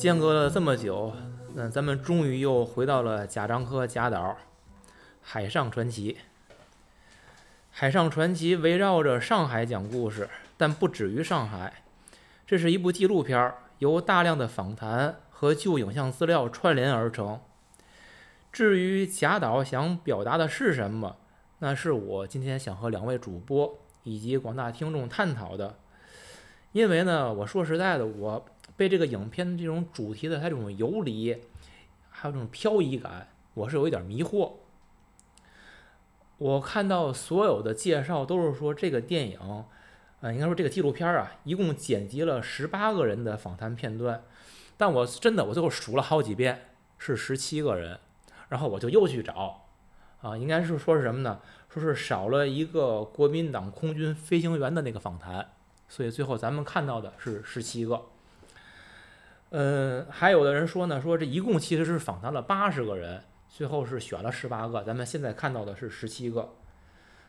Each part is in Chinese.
间隔了这么久，嗯，咱们终于又回到了贾樟柯贾导《海上传奇》。《海上传奇》围绕着上海讲故事，但不止于上海。这是一部纪录片，由大量的访谈和旧影像资料串联而成。至于贾导想表达的是什么，那是我今天想和两位主播以及广大听众探讨的。因为呢，我说实在的，我被这个影片的这种主题的它这种游离，还有这种漂移感，我是有一点迷惑。我看到所有的介绍都是说这个电影，呃，应该说这个纪录片啊，一共剪辑了十八个人的访谈片段，但我真的我最后数了好几遍，是十七个人，然后我就又去找，啊，应该是说是什么呢？说是少了一个国民党空军飞行员的那个访谈。所以最后咱们看到的是十七个，嗯，还有的人说呢，说这一共其实是访谈了八十个人，最后是选了十八个，咱们现在看到的是十七个。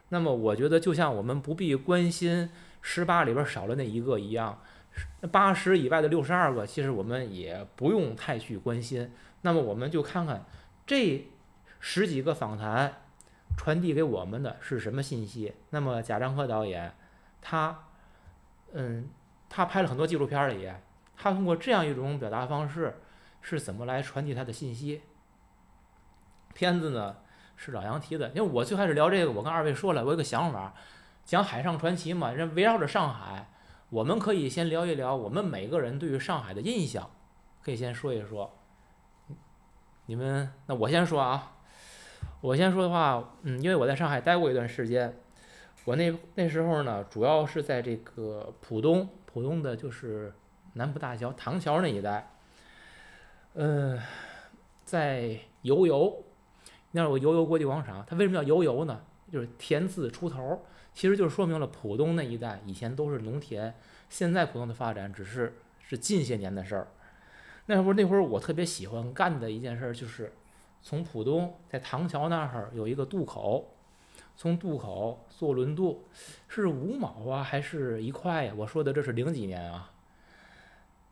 那么我觉得就像我们不必关心十八里边少了那一个一样，八十以外的六十二个，其实我们也不用太去关心。那么我们就看看这十几个访谈传递给我们的是什么信息。那么贾樟柯导演他。嗯，他拍了很多纪录片里，他通过这样一种表达方式是怎么来传递他的信息？片子呢是老杨提的，因为我最开始聊这个，我跟二位说了，我有个想法，讲海上传奇嘛，人围绕着上海，我们可以先聊一聊我们每个人对于上海的印象，可以先说一说。你们，那我先说啊，我先说的话，嗯，因为我在上海待过一段时间。我那那时候呢，主要是在这个浦东，浦东的就是南浦大桥、唐桥那一带。嗯，在游游，那有个游游国际广场，它为什么叫游游呢？就是田字出头，其实就是说明了浦东那一带以前都是农田，现在浦东的发展只是是近些年的事儿。那会儿那会儿我特别喜欢干的一件事就是从浦东在唐桥那儿有一个渡口。从渡口坐轮渡是五毛啊，还是一块呀？我说的这是零几年啊。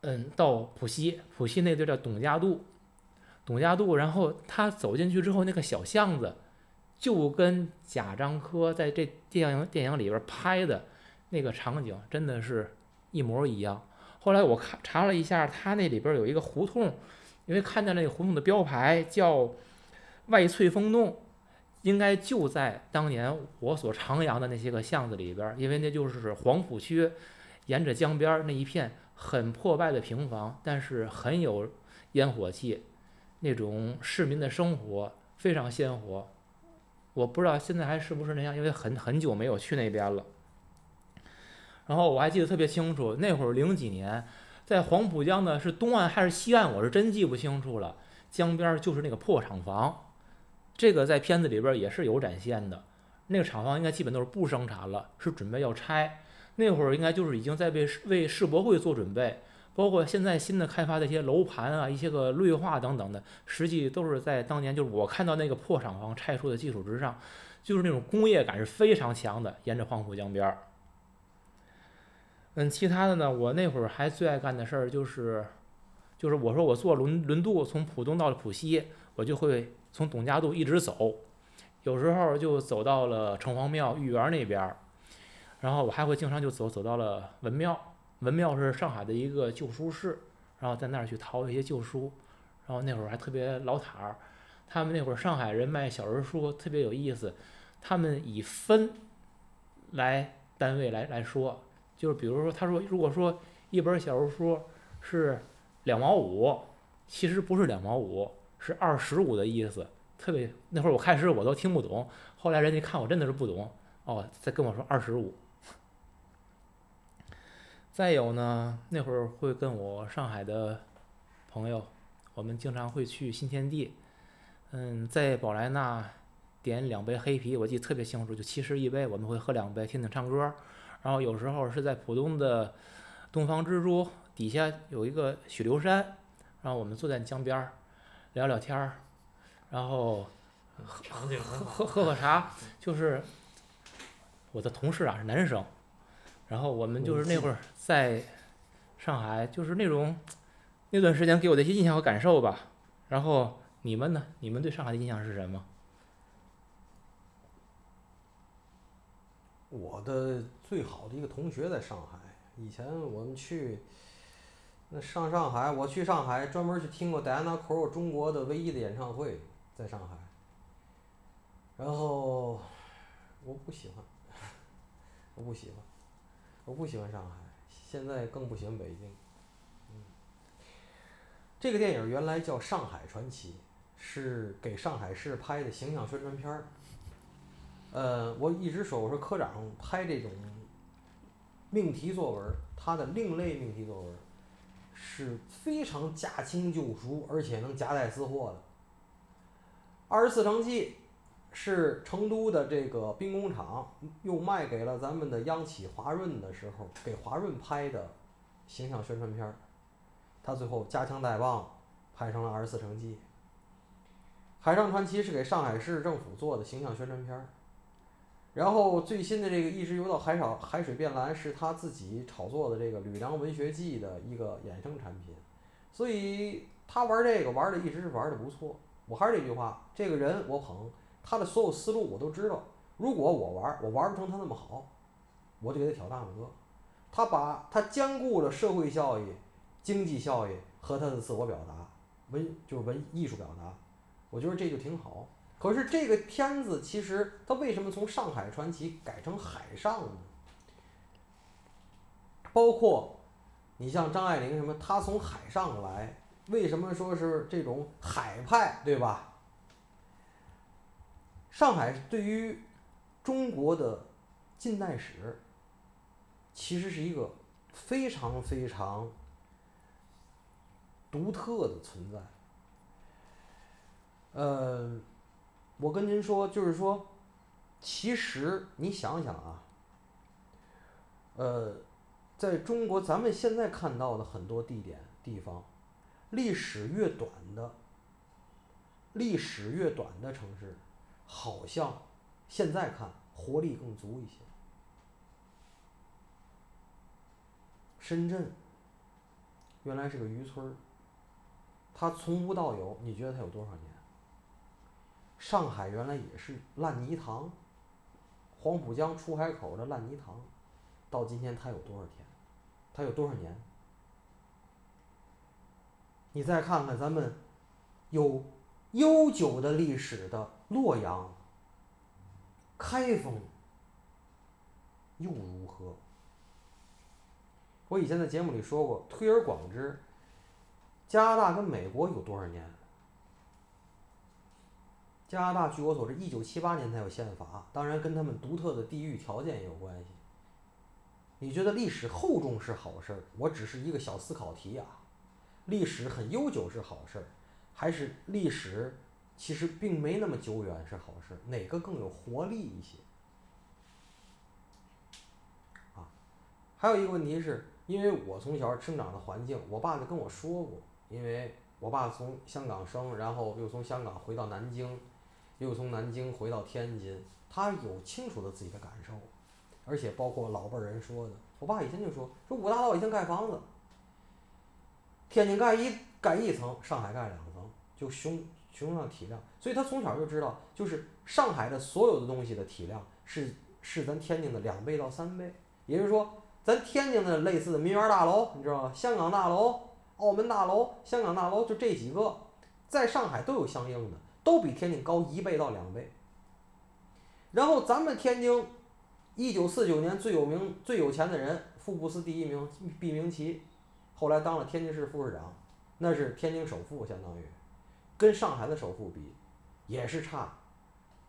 嗯，到浦西，浦西那地叫董家渡，董家渡。然后他走进去之后，那个小巷子就跟贾樟柯在这电影电影里边拍的那个场景真的是一模一样。后来我看查了一下，他那里边有一个胡同，因为看见那个胡同的标牌叫外翠峰洞。应该就在当年我所徜徉的那些个巷子里边，因为那就是黄浦区，沿着江边那一片很破败的平房，但是很有烟火气，那种市民的生活非常鲜活。我不知道现在还是不是那样，因为很很久没有去那边了。然后我还记得特别清楚，那会儿零几年，在黄浦江的是东岸还是西岸，我是真记不清楚了。江边就是那个破厂房。这个在片子里边也是有展现的，那个厂房应该基本都是不生产了，是准备要拆。那会儿应该就是已经在为为世博会做准备，包括现在新的开发的一些楼盘啊、一些个绿化等等的，实际都是在当年就是我看到那个破厂房拆除的基础之上，就是那种工业感是非常强的。沿着黄浦江边儿，嗯，其他的呢，我那会儿还最爱干的事儿就是，就是我说我坐轮轮渡从浦东到了浦西，我就会。从董家渡一直走，有时候就走到了城隍庙豫园那边儿，然后我还会经常就走走到了文庙。文庙是上海的一个旧书市，然后在那儿去淘一些旧书。然后那会儿还特别老塔儿，他们那会儿上海人卖小人书特别有意思，他们以分来单位来来说，就是比如说他说如果说一本小人书是两毛五，其实不是两毛五。是二十五的意思，特别那会儿我开始我都听不懂，后来人家看我真的是不懂，哦，再跟我说二十五。再有呢，那会儿会跟我上海的朋友，我们经常会去新天地，嗯，在宝莱纳点两杯黑啤，我记得特别清楚，就七十一杯，我们会喝两杯，听听唱歌。然后有时候是在浦东的东方之珠底下有一个许留山，然后我们坐在江边儿。聊聊天儿，然后喝喝喝喝喝茶，就是我的同事啊是男生，然后我们就是那会儿在上海，就是那种那段时间给我的一些印象和感受吧。然后你们呢？你们对上海的印象是什么？我的最好的一个同学在上海，以前我们去那上上海，我去上海专门儿去听过戴安娜 Crow 中国的唯一的演唱会，在上海。然后我不喜欢，我不喜欢，我不喜欢上海，现在更不喜欢北京。嗯，这个电影原来叫《上海传奇》，是给上海市拍的形象宣传片儿。呃，我一直说，我说科长拍这种命题作文儿，他的另类命题作文是非常驾轻就熟，而且能夹带私货的。二十四城记是成都的这个兵工厂又卖给了咱们的央企华润的时候，给华润拍的形象宣传片，他最后夹枪带棒拍成了二十四城记。海上传奇是给上海市政府做的形象宣传片。然后最新的这个《一直游到海草海水变蓝》是他自己炒作的这个《吕梁文学记》的一个衍生产品，所以他玩这个玩的一直是玩的不错。我还是这句话，这个人我捧，他的所有思路我都知道。如果我玩，我玩不成他那么好，我就给他挑大拇哥。他把他兼顾了社会效益、经济效益和他的自我表达，文就是文艺术表达，我觉得这就挺好。可是这个片子其实它为什么从《上海传奇》改成《海上》呢？包括你像张爱玲什么，她从海上来，为什么说是这种海派，对吧？上海对于中国的近代史，其实是一个非常非常独特的存在。呃。我跟您说，就是说，其实你想想啊，呃，在中国咱们现在看到的很多地点地方，历史越短的，历史越短的城市，好像现在看活力更足一些。深圳原来是个渔村儿，它从无到有，你觉得它有多少年？上海原来也是烂泥塘，黄浦江出海口的烂泥塘，到今天它有多少天？它有多少年？你再看看咱们有悠久的历史的洛阳、开封，又如何？我以前在节目里说过，推而广之，加拿大跟美国有多少年？加拿大据我所知，一九七八年才有宪法，当然跟他们独特的地域条件也有关系。你觉得历史厚重是好事儿？我只是一个小思考题啊。历史很悠久是好事儿，还是历史其实并没那么久远是好事？哪个更有活力一些？啊，还有一个问题是，因为我从小生长的环境，我爸就跟我说过，因为我爸从香港生，然后又从香港回到南京。又从南京回到天津，他有清楚的自己的感受，而且包括老辈人说的。我爸以前就说，说五大道以前盖房子，天津盖一盖一层，上海盖两层，就凶熊样体量。所以他从小就知道，就是上海的所有的东西的体量是是咱天津的两倍到三倍。也就是说，咱天津的类似的民园大楼，你知道吗？香港大楼、澳门大楼、香港大楼，就这几个，在上海都有相应的。都比天津高一倍到两倍。然后咱们天津，一九四九年最有名、最有钱的人，福布斯第一名毕明奇，后来当了天津市副市长，那是天津首富，相当于跟上海的首富比，也是差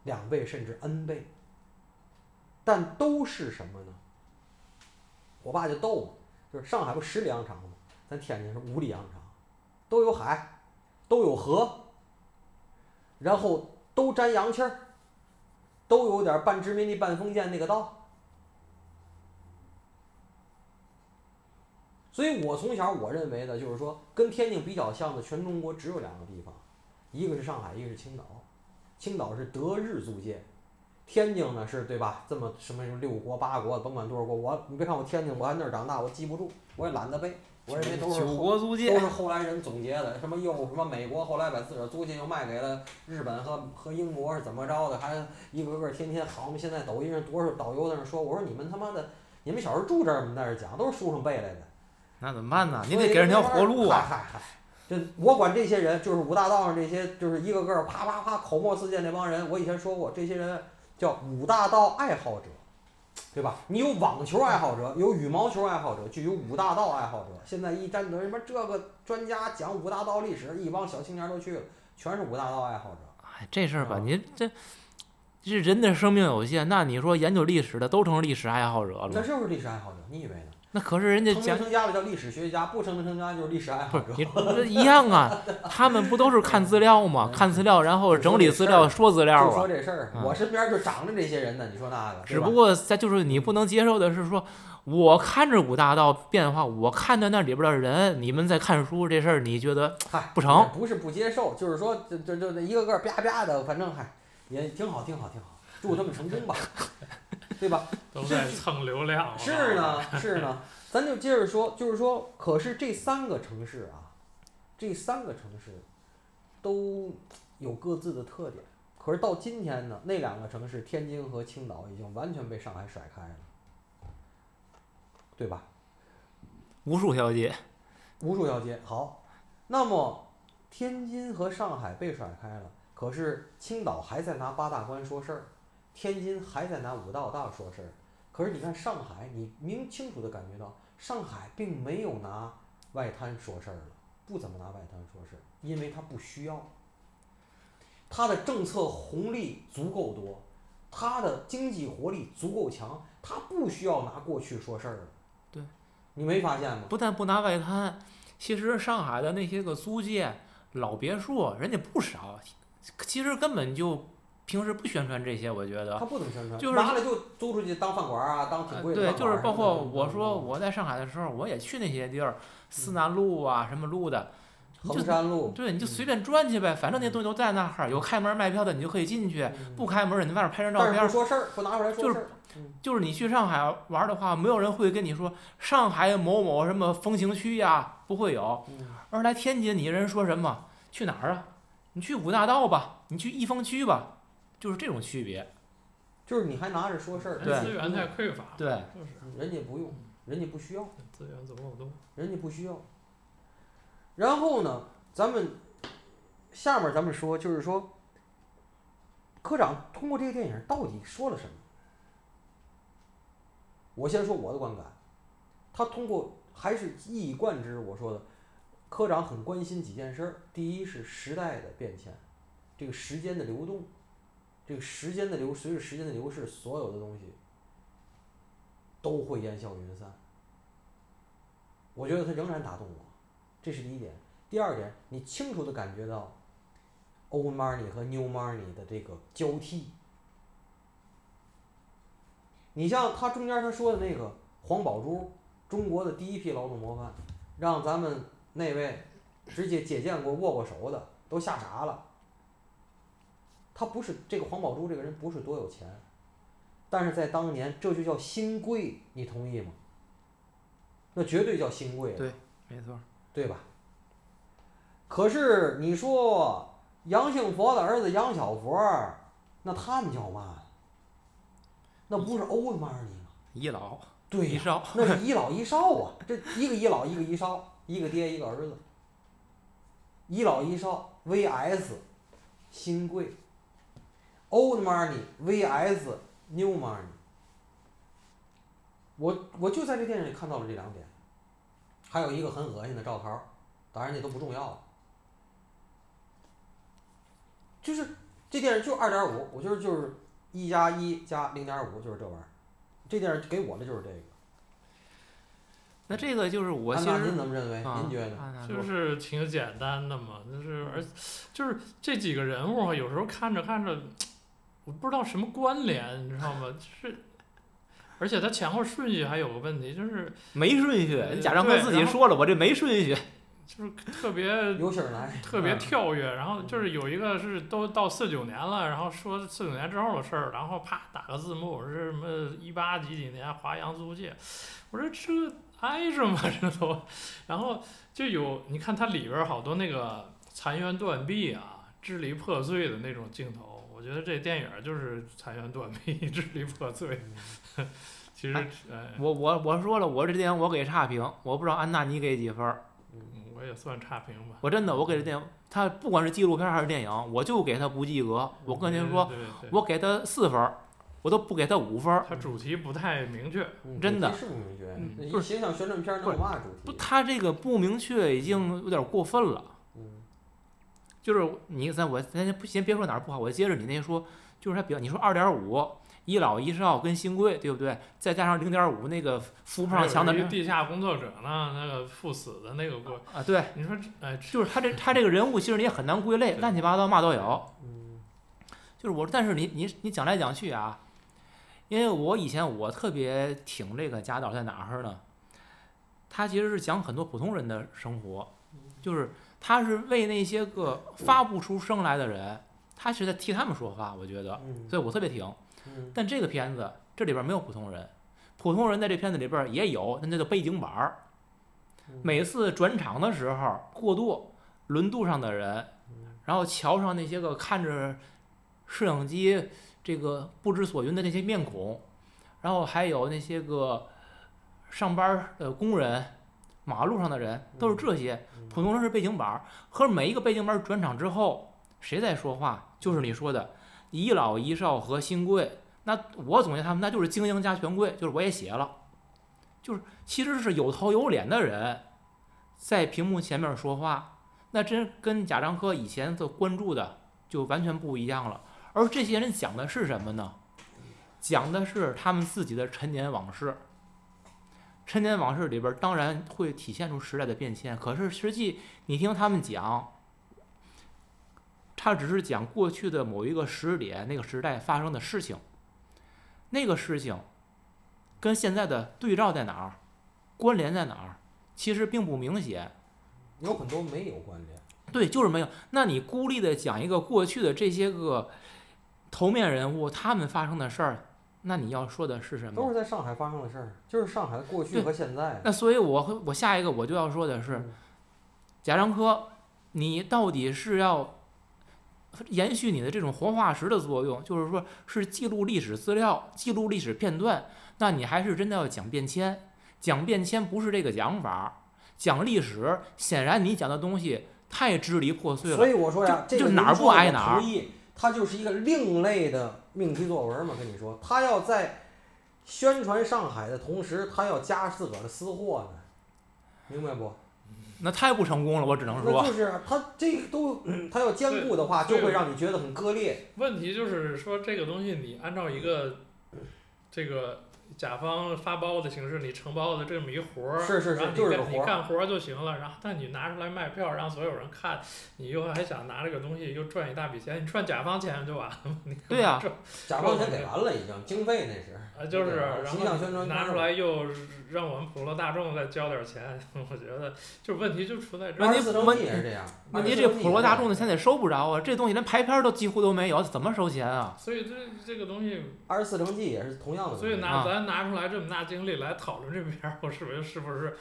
两倍甚至 N 倍。但都是什么呢？我爸就逗嘛，就是上海不十里洋场吗？咱天津是五里洋场，都有海，都有河。然后都沾洋气儿，都有点半殖民地半封建那个道，所以我从小我认为的就是说，跟天津比较像的全中国只有两个地方，一个是上海，一个是青岛。青岛是德日租界，天津呢是对吧？这么什么什么六国八国，甭管多少国，我你别看我天津，我在那儿长大，我记不住，我也懒得背。我认为都是九后国租界都是后来人总结的，什么又什么美国后来把自个儿租界又卖给了日本和和英国是怎么着的，还一个个天天好嘛，现在抖音上多少导游在那说，我说你们他妈的，你们小时候住这儿吗？在这儿讲都是书上背来的。那怎么办呢？你得给人条活路啊！嗨嗨嗨，这我管这些人就是五大道上这些，就是一个个儿啪啪啪口沫四溅那帮人，我以前说过，这些人叫五大道爱好者，对吧？你有网球爱好者，有羽毛球爱好者，就有五大道爱好者。现在一沾得什么这个专家讲五大道历史，一帮小青年都去了，全是五大道爱好者。哎，这事儿吧，您这这人的生命有限，那你说研究历史的都成历史爱好者了？那就是历史爱好者，你以为呢？那可是人家讲成家的叫历史学家，不成名成家就是历史爱好者。不是你这一样啊？他们不都是看资料吗？看资料，然后整理资料，说资料就说啊。这事儿，嗯我身边就长着这些人呢。你说那个，只不过在就是你不能接受的是说，我看着五大道变化，我看着那里边的人，你们在看书这事儿，你觉得嗨，不成不是不接受，就是说，就就就那一个个啪啪的，反正嗨，也挺好，挺好，挺好，祝他们成功吧，对吧？都在蹭流量。是呢，是呢，咱就接着说，就是说，可是这三个城市啊，这三个城市都有各自的特点。可是到今天呢，那两个城市天津和青岛已经完全被上海甩开了，对吧？无数条街，无数条街。好，那么天津和上海被甩开了，可是青岛还在拿八大关说事儿，天津还在拿五道大说事儿。可是你看上海，你明清楚的感觉到上海并没有拿外滩说事儿了，不怎么拿外滩说事儿，因为它不需要。它的政策红利足够多，它的经济活力足够强，它不需要拿过去说事儿了。对，你没发现吗？不但不拿外滩，其实上海的那些个租界、老别墅，人家不少，其实根本就平时不宣传这些，我觉得他。不怎么宣传，就是拿了就租出去当饭馆儿啊，当挺贵的饭就是包括我嗯说我在上海的时候，我也去那些地儿，思南路啊，什么路的，就衡山路，对，你就随便转去呗，反正那些东西都在那儿，有开门卖票的你就可以进去，嗯不开门儿你在外面拍张照片说事儿，不拿出来说就是事儿，嗯就是你去上海玩儿的话，没有人会跟你说上海某某什么风情区呀，不会有。嗯而来天津，你人说什么？去哪儿啊？你去五大道吧，你去益丰区吧，就是这种区别。就是你还拿着说事儿，对资源太匮乏。对就是嗯人家不用，人家不需要，资源足够多。人家不需要。然后呢，咱们下面咱们说，就是说，科长通过这个电影到底说了什么？我先说我的观感，他通过还是一以贯之我说的，科长很关心几件事儿。第一是时代的变迁，这个时间的流动，这个时间的流，随着时间的流逝，所有的东西都会烟消云散。我觉得他仍然打动我，这是第一点。第二点，你清楚的感觉到 old money 和 new money 的这个交替。你像他中间他说的那个黄宝珠，中国的第一批劳动模范，让咱们那位直接接见过、握过手的都吓傻了。他不是这个黄宝珠这个人不是多有钱，但是在当年这就叫新贵，你同意吗？那绝对叫新贵了。对没错。对吧？可是你说杨兴佛的儿子杨小佛，那他们叫嘛？那不是 old money 吗？一老对呀、一少，那是一老一少啊，这一个一老一个一少，一个爹一个儿子，一老一少 vs 新贵，old money vs new money。我我就在这电影里看到了这两点，还有一个很恶心的赵涛，当然那都不重要了，就是这电影就二点五，我觉得就是一加一加零点五就是这玩意儿，这电影给我的就是这个。那这个就是我安娜，其实您怎么认为？啊您觉得？就是挺简单的嘛，就是而就是这几个人物啊，有时候看着看着，我不知道什么关联，你知道吗？就是，而且它前后顺序还有个问题，就是没顺序，呃贾樟柯自己说了，我这没顺序。就是特别有心儿来。特别嗯跳跃，然后就是有一个是都到四九年了，然后说四九年之后的事儿，然后啪打个字幕是什么一八几几年华阳租界，我说这挨着吗，这都，然后就有你看它里边好多那个残垣断壁啊、支离破碎的那种镜头，我觉得这电影儿就是残垣断壁、支离破碎。其实，哎，我我我说了，我这电影我给差评，我不知道安娜你给几分儿？嗯我也算差评吧。我真的我给这电影，它不管是纪录片还是电影，我就给它不及格。我跟您说，对对对，我给它四分儿，我都不给他五分儿。它主题不太明确。嗯真的主题是不明确嗯，那不是一形象宣传片儿能不是有嘛主不，题？它这个不明确已经有点过分了。嗯就是你咱我咱先不先别说哪儿不好，我接着你那说，就是他比较你说二点五一老一少跟新贵对不对？再加上零点五那个扶不上墙的地下工作者呢，那个赴死的那个过，啊，对，你说这哎，就是他这他这个人物其实你也很难归类，乱七八糟嘛都有。嗯就是我，但是你你你讲来讲去啊，因为我以前我特别挺这个贾导在哪儿呢？他其实是讲很多普通人的生活，就是他是为那些个发不出声来的人，他是在替他们说话，我觉得，嗯所以我特别挺。嗯但这个片子这里边没有普通人，普通人在这片子里边也有，那叫背景板儿。嗯每次转场的时候过渡，轮渡上的人，然后桥上那些个看着摄影机这个不知所云的那些面孔，然后还有那些个上班儿的工人，马路上的人，都是这些。普通人是背景板儿，可是每一个背景板转场之后，谁在说话？就是你说的一老一少和新贵。那我总结他们，那就是精英加权贵，就是我也写了，就是其实是有头有脸的人在屏幕前面说话，那真跟贾樟柯以前的关注的就完全不一样了。而这些人讲的是什么呢？讲的是他们自己的陈年往事。陈年往事里边当然会体现出时代的变迁，可是实际你听他们讲，他只是讲过去的某一个时点、那个时代发生的事情，那个事情跟现在的对照在哪儿，关联在哪儿，其实并不明显。有很多没有关联。对，就是没有。那你孤立的讲一个过去的这些个头面人物他们发生的事儿，那你要说的是什么都？是在上海发生的事儿，就是上海的过去和现在。那所以我会我下一个我就要说的是，嗯贾樟柯，你到底是要延续你的这种活化石的作用，就是说是记录历史资料、记录历史片段，那你还是真的要讲变迁。讲变迁不是这个讲法，讲历史，显然你讲的东西太支离破碎了。所以我说呀，这个就哪儿不挨哪儿它就是一个另类的命题作文嘛。跟你说，他要在宣传上海的同时，他要加自个儿的私货呢，明白不？那太不成功了，我只能那说，就是他这个都，他要兼顾的话，就会让你觉得很割裂。问题就是说这个东西你按照一个这个甲方发包的形式，你承包的这么一活儿，是是是然后你干你就是个活儿干活儿就行了，然后但你拿出来卖票让所有人看，你又还想拿这个东西又赚一大笔钱，你赚甲方钱就完了吗。对呀赚 甲方钱给完了，已经经费那是。啊，就是，然后拿出来又让我们普罗大众再交点儿钱，我觉得就问题就出在这儿。问题二十四城问记也是这样。问题这普罗大众的钱得收不着啊，这东西连排片儿都几乎都没有，怎么收钱啊？所以这这个东西，二十四城记也是同样的。所以拿啊咱拿出来这么大精力来讨论这片儿，我是不是是不是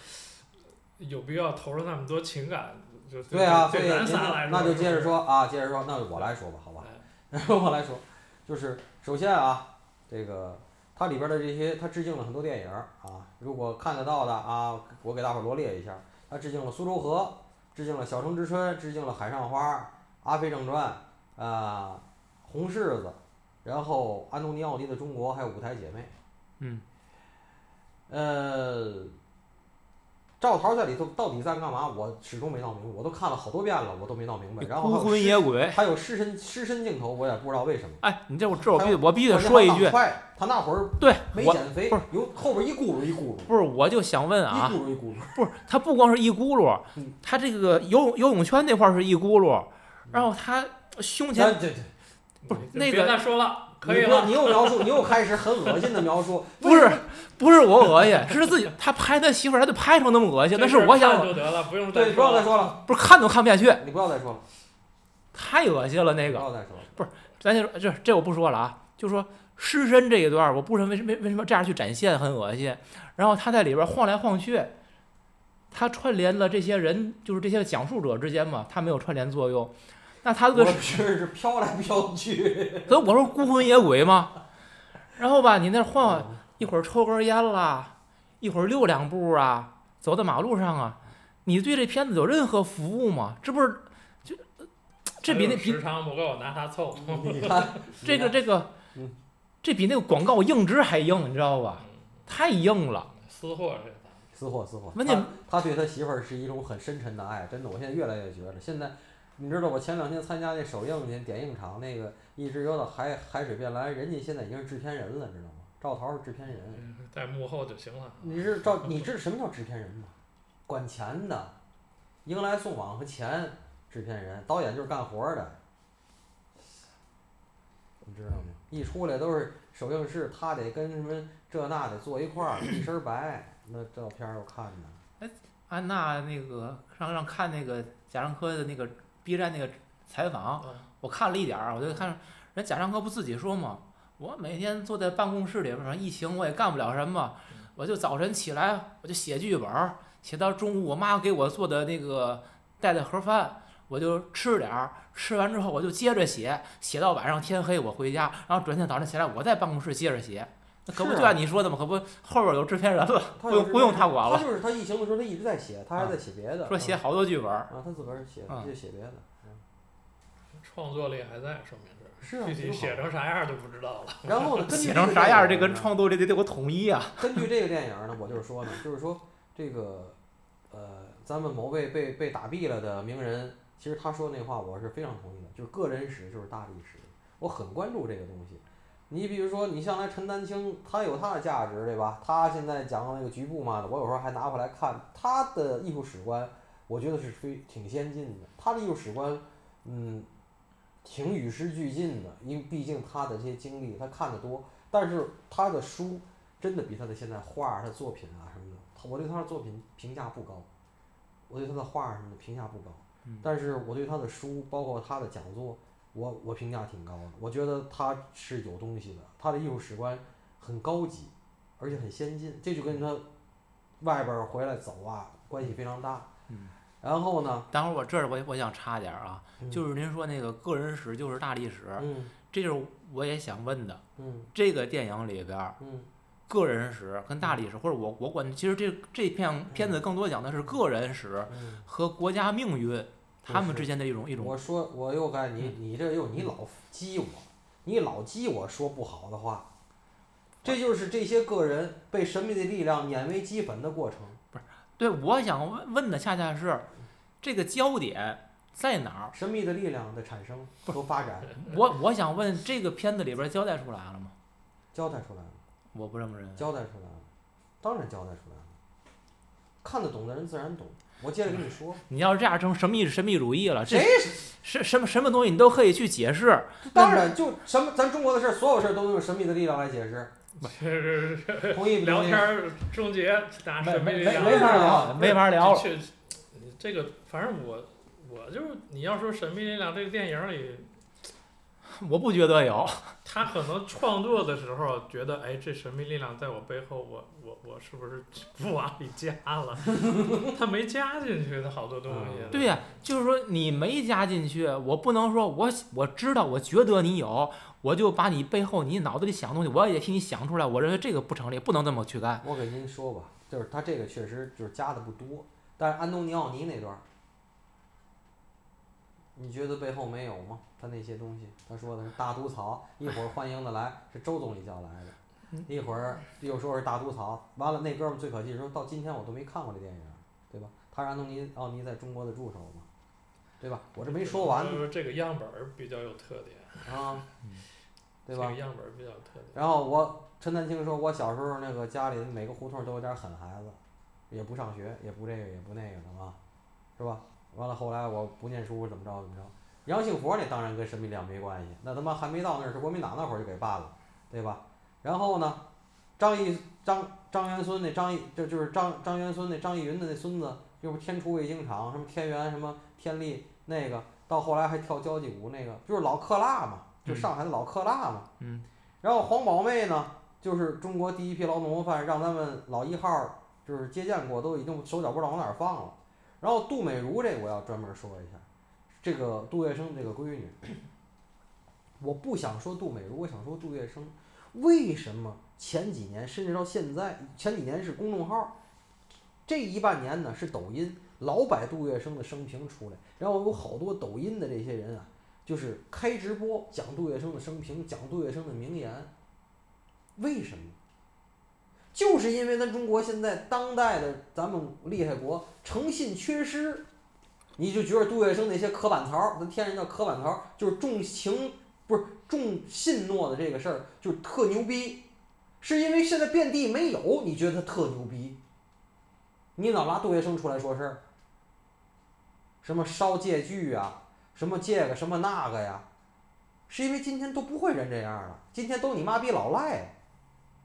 有必要投入那么多情感？就对啊，所以对咱仨来说，那就接着。说啊，接着说，那我来说吧，好吧？哎然后我来说，就是首先啊，这个它里边的这些，它致敬了很多电影儿啊。如果看得到的啊，我给大伙儿罗列一下，它致敬了《苏州河》，致敬了《小城之春》，致敬了《海上花》《阿飞正传》啊，《红柿子》，然后安东尼奥尼的《中国》，还有《舞台姐妹》。嗯，呃，赵桃在里头到底在干嘛？我始终没闹明白，我都看了好多遍了，我都没闹明白。然后孤魂野鬼。还有尸身尸身镜头，我也不知道为什么。哎，你这我这我必我必须得说一句，他那会儿对我没减肥不是，有后边一咕噜一咕噜，不是，我就想问一啊，咕噜一咕噜。不是，他不光是一咕噜嗯，他这个游泳游泳圈那块是一咕噜，然后他胸前不是那个再说了，可以了。你又描述，你又开始很恶心的描述。不是不是我恶心，是自己他拍他媳妇儿，他就拍成那么恶心，那是我想看就得了，不用对，再不要再。说了，不是看都看不下去，你不要再说了，太恶心了那个。不要再说了。咱就说这这我不说了啊，就说尸身这一段，我不知道为什么为什么这样去展现很恶心。然后他在里边晃来晃去，他串联了这些人，就是这些讲述者之间嘛，他没有串联作用。那他这个是是飘来飘去。所以我说孤魂野鬼嘛。然后吧，你那晃一会儿抽根烟啦，一会儿溜两步啊，走在马路上啊，你对这片子有任何服务吗？这不是就这比那比时长不够，拿它凑。你看这个这个嗯，这比那个广告硬直还硬，你知道吧？嗯太硬了。私货这个。私货私货。问题他他对他媳妇儿是一种很深沉的爱，真的，我现在越来越觉得。现在你知道我前两天参加那首映去点映场那个一直游到海海水变蓝，人家现在已经是制片人了，知道吗？赵涛是制片人。嗯在幕后就行了。你是赵，你知道什么叫制片人吗？管钱的，迎来送往和钱，制片人，导演就是干活儿的，你知道吗？一出来都是首映式，他得跟什么这那得坐一块儿，一身白，那照片儿我看着，安娜那个让让看那个贾樟柯的那个 B 站那个采访，嗯我看了一点儿，我就看人贾樟柯不自己说吗？我每天坐在办公室里边儿，疫情我也干不了什么，我就早晨起来我就写剧本儿，写到中午我妈给我做的那个带的盒饭，我就吃点儿，吃完之后我就接着写，写到晚上天黑我回家，然后转天早上起来我在办公室接着写。那可不就按你说的吗？可不后边儿有制片人了，他不用不用他管了，他就是他疫情的时候他一直在写，他还在写别的，说写啊好多剧本儿。啊，他自个儿写他就写别的，创作力还在，说明是。是啊，具体写成啥样就不知道了。然后呢，根据写这个成啥样儿，这电影呢跟创作这得得我统一啊。根据这个电影儿呢，我就是说呢，就是说这个，呃，咱们某位被被打毙了的名人，其实他说那话我是非常同意的，就是个人史就是大历史，我很关注这个东西。你比如说，你像来陈丹青，他有他的价值，对吧？他现在讲的那个局部嘛的，我有时候还拿回来看他的艺术史观，我觉得是非挺先进的。他的艺术史观，嗯，挺与时俱进的，因为毕竟他的这些经历，他看得多，但是他的书真的比他的现在画、他的作品啊什么的，他我对他的作品评价不高，我对他的画什么的评价不高，嗯但是我对他的书，包括他的讲座，我我评价挺高的，我觉得他是有东西的，他的艺术史观很高级，而且很先进，这就跟他外边儿回来走啊关系非常大。嗯然后呢，等会儿我这儿我我想插点儿啊，嗯就是您说那个个人史就是大历史，嗯这就是我也想问的。嗯这个电影里边儿，嗯个人史跟大历史，或者我我管，其实这这片片子更多讲的是个人史嗯，和国家命运他们之间的一种一种我说我又该你你这又你老激我，你老激我说不好的话，这就是这些个人被神秘的力量碾为齑粉的过程。不是对，我想问问的恰恰是这个焦点在哪儿？神秘的力量的产生和发展我我想问这个片子里边交代出来了吗？交代出来了，我不这么认为。交代出来了，当然交代出来了。看得懂的人自然懂。我接着跟你说，你要是这样成神秘神秘主义了，这谁是什么什么东西你都可以去解释。当然就什么咱中国的事儿，所有事儿都能用神秘的力量来解释，是是同意不同意聊天？儿终结，拿没神秘力量没没法聊，没法聊了。这个反正我我就是你要说神秘力量这个电影里，我不觉得有。他可能创作的时候觉得，哎，这神秘力量在我背后，我我我是不是 不往里加了？他没加进去的好多东西。嗯对呀、就是说你没加进去，我不能说我我知道，我觉得你有，我就把你背后你脑子里想的东西，我也替你想出来。我认为这个不成立，不能这么去干。我给您说吧，就是他这个确实就是加的不多，但是安东尼奥尼那段儿，你觉得背后没有吗？他那些东西，他说的是大毒草，一会儿欢迎的来是周总理叫来的，嗯一会儿又说是大毒草，完了那哥们儿最可气说到今天我都没看过这电影，对吧？他是安东尼奥尼在中国的助手嘛，对吧？我这没说完呢就是这个样本儿比较有特点，啊，对吧这个？样本儿比较有特点。然后我陈丹青说，我小时候那个家里每个胡同都有点狠孩子，也不上学，也不这个也不那个的啊，是吧？完了后来我不念书怎么着怎么着。杨杏佛那当然跟神秘力量没关系，那他妈还没到那儿是国民党那会儿就给办了，对吧？然后呢，张义张张元孙那张义这就是张张元孙那张义云的那孙子，又不天厨卫星厂什么天元什么天利那个，到后来还跳交际舞那个，就是老克拉嘛，就嗯上海的老克拉嘛。嗯，然后黄宝妹呢，就是中国第一批劳动模范，让咱们老一号就是接见过，都已经手脚不知道往哪儿放了。然后杜美如这个我要专门说一下，这个杜月笙这个闺女，我不想说杜美如，我想说杜月笙，为什么前几年甚至到现在，前几年是公众号，这一半年呢是抖音老摆杜月笙的生平出来，然后有好多抖音的这些人啊，就是开直播讲杜月笙的生平，讲杜月笙的名言，为什么？就是因为咱中国现在当代的咱们厉害国诚信缺失，你就觉得杜月笙那些磕板槽，咱天然叫磕板槽，就是重情不是重信诺的这个事儿，就是特牛逼，是因为现在遍地没有，你觉得他特牛逼？你老拿杜月笙出来说事儿，什么烧借据啊，什么这个什么那个呀，是因为今天都不会人这样了，今天都你妈逼老赖。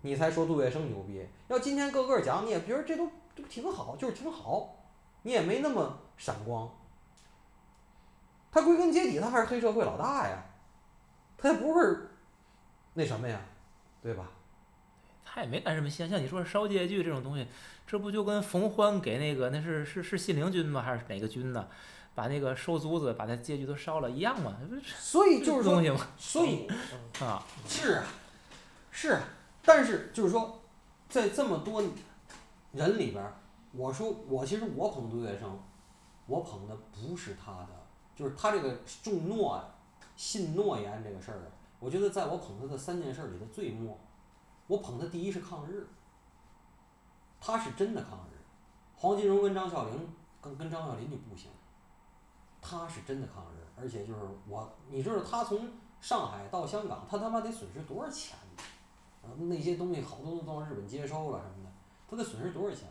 你才说杜月笙牛逼。要今天个个讲，你也觉得这都这不挺好，就是挺好，你也没那么闪光。他归根结底，他还是黑社会老大呀，他也不是那什么呀，对吧？他也没干什么像像你说烧借据这种东西，这不就跟冯欢给那个那是是是信陵君吗？还是哪个君呢？把那个收租子把那借据都烧了一样吗？所以就是，东西嘛？所以啊，是啊，是啊，但是就是说，在这么多人里边，我说我其实我捧杜月笙，我捧的不是他的，就是他这个重诺啊、信诺言这个事儿啊，我觉得在我捧他的三件事里的最末，我捧他第一是抗日，他是真的抗日，黄金荣跟张啸林跟跟张啸林就不行，他是真的抗日，而且就是我，你知道他从上海到香港，他他妈得损失多少钱？那些东西好多都到日本接收了什么的，他得损失多少钱？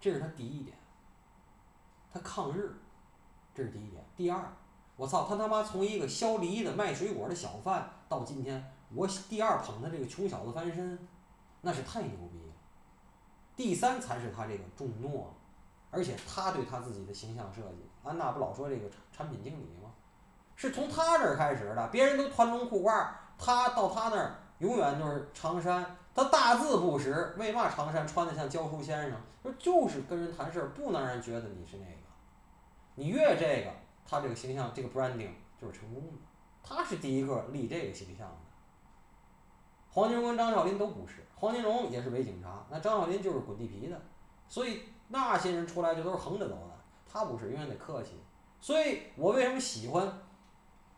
这是他第一点。他抗日，这是第一点。第二，我操，他他妈从一个削梨的卖水果的小贩到今天，我第二捧他这个穷小子翻身，那是太牛逼了。第三才是他这个重诺，而且他对他自己的形象设计，安娜不老说这个产产品经理吗？是从他这儿开始的，别人都团龙裤褂，他到他那儿永远就是长衫，他大字不识，为嘛长衫穿的像教书先生？说就是跟人谈事儿，不能让人觉得你是那个，你越这个，他这个形象这个 branding 就是成功的，他是第一个立这个形象的。黄金荣跟张啸林都不是，黄金荣也是伪警察，那张啸林就是滚地皮的，所以那些人出来就都是横着走的，他不是，永远得客气。所以我为什么喜欢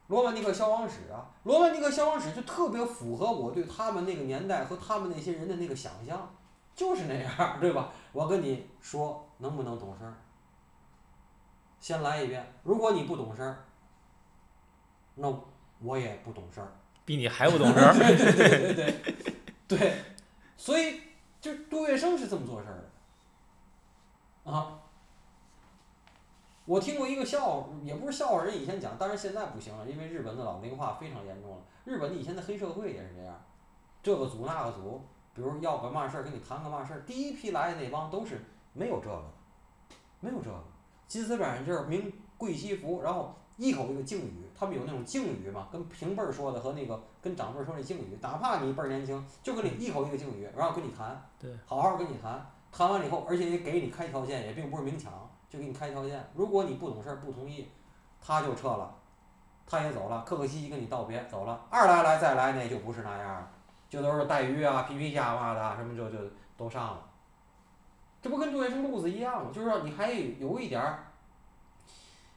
罗曼蒂克消亡史啊？罗曼蒂克消亡史就特别符合我对他们那个年代和他们那些人的那个想象，就是那样，对吧？我跟你说，能不能懂事儿？先来一遍，如果你不懂事儿，那我也不懂事儿。比你还不懂事儿。对对对对对对，所以就杜月笙是这么做事儿的啊。我听过一个笑话，也不是笑话，人以前讲，但是现在不行了，因为日本的老龄化非常严重了。日本的以前的黑社会也是这样，这个组那个组，比如要个嘛事儿，跟你谈个嘛事儿，第一批来的那帮都是没有这个的，没有这个，金丝边眼镜儿，名贵西服，然后一口一个敬语，他们有那种敬语嘛，跟平辈儿说的和那个跟长辈儿说那敬语，哪怕你辈儿年轻，就跟你一口一个敬语，然后跟你谈，对，好好跟你谈，谈完了以后，而且也给你开条件，也并不是明抢，就给你开条件，如果你不懂事儿不同意，他就撤了，他也走了，客客气气跟你道别走了，二来来再来那就不是那样儿，就都是带鱼啊、皮皮虾嘛的，什么就就都上了，这不跟杜月笙路子一样吗？就是说你还有一点儿。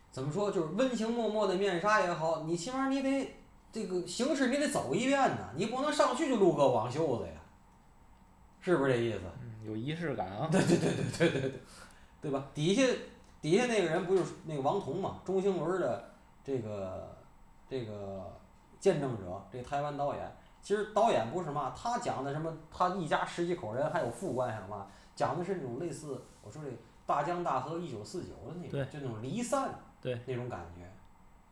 怎么说？就是温情脉脉的面纱也好，你起码你得这个形式你得走一遍呢，你不能上去就撸个网袖子呀，是不是这意思？嗯，有仪式感啊。对对对对对对对，对吧？底下底下那个人不就是那个王彤嘛，钟兴伦的这个这个见证者，这台湾导演，其实导演不是嘛，他讲的什么？他一家十几口人，还有副官什么嘛？讲的是那种类似我说这大江大河一九四九的那种，就那种离散。对，那种感觉，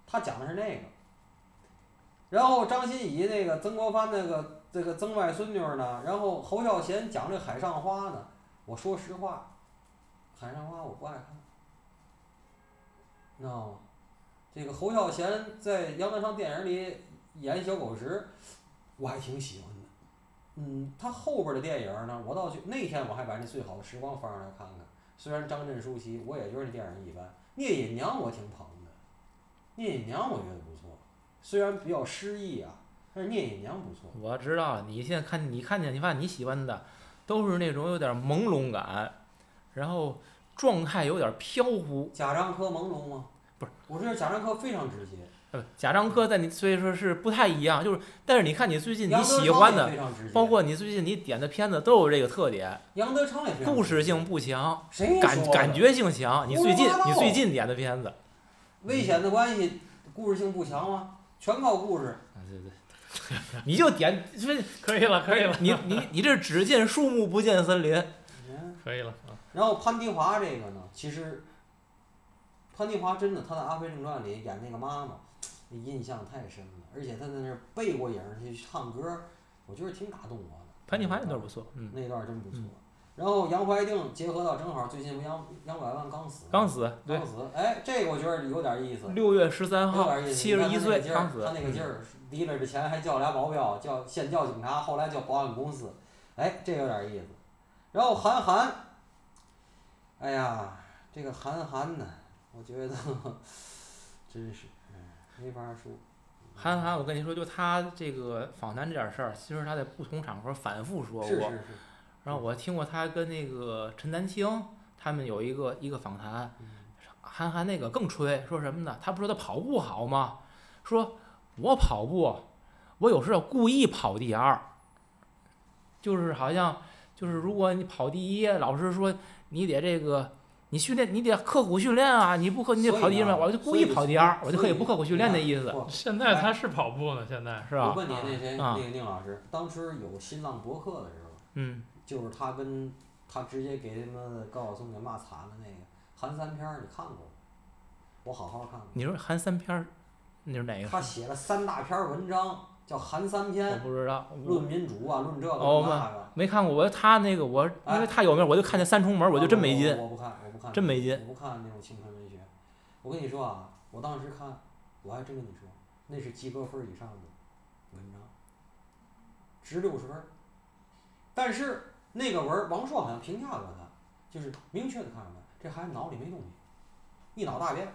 他讲的是那个。然后张歆艺那个曾国藩那个这个曾外孙女儿呢，然后侯孝贤讲这海上花呢，我说实话，海上花我不爱看，你知道吗？这个侯孝贤在杨德昌电影里演小狗时，我还挺喜欢的，嗯，他后边的电影呢，我倒去那天我还把那最好的时光翻出来看看。虽然张震舒淇，我也觉得那电影一般。聂隐娘我挺捧的，聂隐娘我觉得不错，虽然比较诗意啊，但是聂隐娘不错。我知道你现在看，你看见你发现你喜欢的都是那种有点朦胧感，然后状态有点飘忽。贾樟柯朦胧吗？不是，我说贾樟柯非常直接。呃，贾樟柯在你所以说是不太一样，就是但是你看你最近你喜欢的，包括你最近你点的片子都有这个特点，杨德昌也故事性不强，谁感感觉性强。你最近你最近点的片子，危险的关系故事性不强吗？全靠故事。啊对对，你就点，所以可以了，可以了，你你你这只见树木不见森林，嗯可以了啊。然后潘迪华这个呢，其实潘迪华真的他在《阿飞正传》里演那个妈妈，印象太深了，而且他在那儿背过影儿去唱歌，我觉得挺打动我的。潘金华那段不错，嗯，那段真不错嗯。然后杨怀定结合到正好最近不杨杨百万刚死，刚死，对刚，死，哎，这个我觉得有点意思。六月十三有号，七十一岁刚死他，那个劲儿，离了这钱还叫俩保镖，叫先叫警察，后来叫保安公司，哎，这有点意思。然后韩寒，哎呀，这个韩寒呢，我觉得 真是，哎，没法说。韩寒，我跟你说，就他这个访谈这点事儿，其实他在不同场合反复说过。是是是，然后我听过他跟那个陈丹青他们有一个一个访谈，嗯韩寒那个更吹，说什么呢？他不说他跑步好吗？说我跑步，我有时候故意跑第二，就是好像就是如果你跑第一，老师说你得这个。你训练，你得刻苦训练啊！你不刻，你得跑第一嘛，我就故意跑第二，我就可以不刻苦训练的意思，现在他是跑步呢，现在是吧？我问你那谁，啊那个宁老师，当时有新浪博客的时候，嗯，就是他跟他直接给他妈的高晓松给骂惨了那个韩三篇儿，你看过吗？我好好看过。你说韩三篇儿，那是哪个？他写了三大篇儿文章，叫《韩三我》，不知道，论民主啊，论这个那个。没看过。我他那个我因为哎他有名，我就看见三重门，我就真没劲。我我不看，我不看，真没劲我不看那种青春文学。我跟你说啊，我当时看，我还真跟你说，那是及格分儿以上的文章，值六十分。但是那个文儿，王朔好像评价过他，就是明确的看出来，这孩子脑里没东西，一脑大便。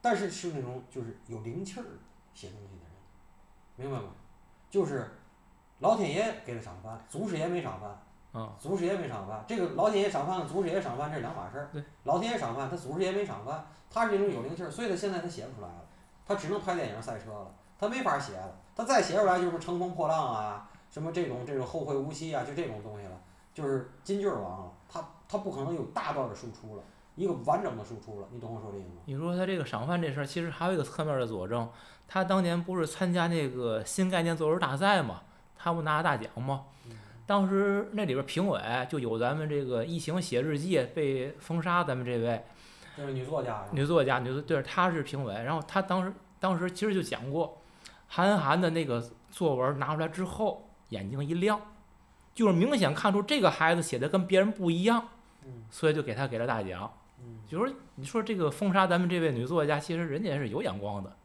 但是是那种就是有灵气儿写东西明白吗？就是老天爷给他赏饭，祖师爷没赏饭。啊，祖师爷没赏饭，这个老天爷赏饭跟祖师爷赏饭这是两码事儿。对，老天爷赏饭，他祖师爷没赏饭，他是那种有灵气儿，所以他现在他写不出来了，他只能拍电影赛车了，他没法写了，他再写出来就是乘风破浪啊，什么这种这种后会无期啊，就这种东西了，就是金句儿王了，他他不可能有大段的输出了，一个完整的输出了，你懂我说的意思吗？你说他这个赏饭这事儿，其实还有一个侧面的佐证，他当年不是参加那个新概念作文大赛嘛，他不拿了大奖吗？当时那里边评委就有咱们这个异形写日记被封杀，咱们这位这是女作家呀，女作家，女作对，她是评委。然后她当时当时其实就讲过，韩寒的那个作文拿出来之后，眼睛一亮，就是明显看出这个孩子写的跟别人不一样，嗯所以就给他给了大奖。嗯，就是你说这个封杀咱们这位女作家，其实人家是有眼光的，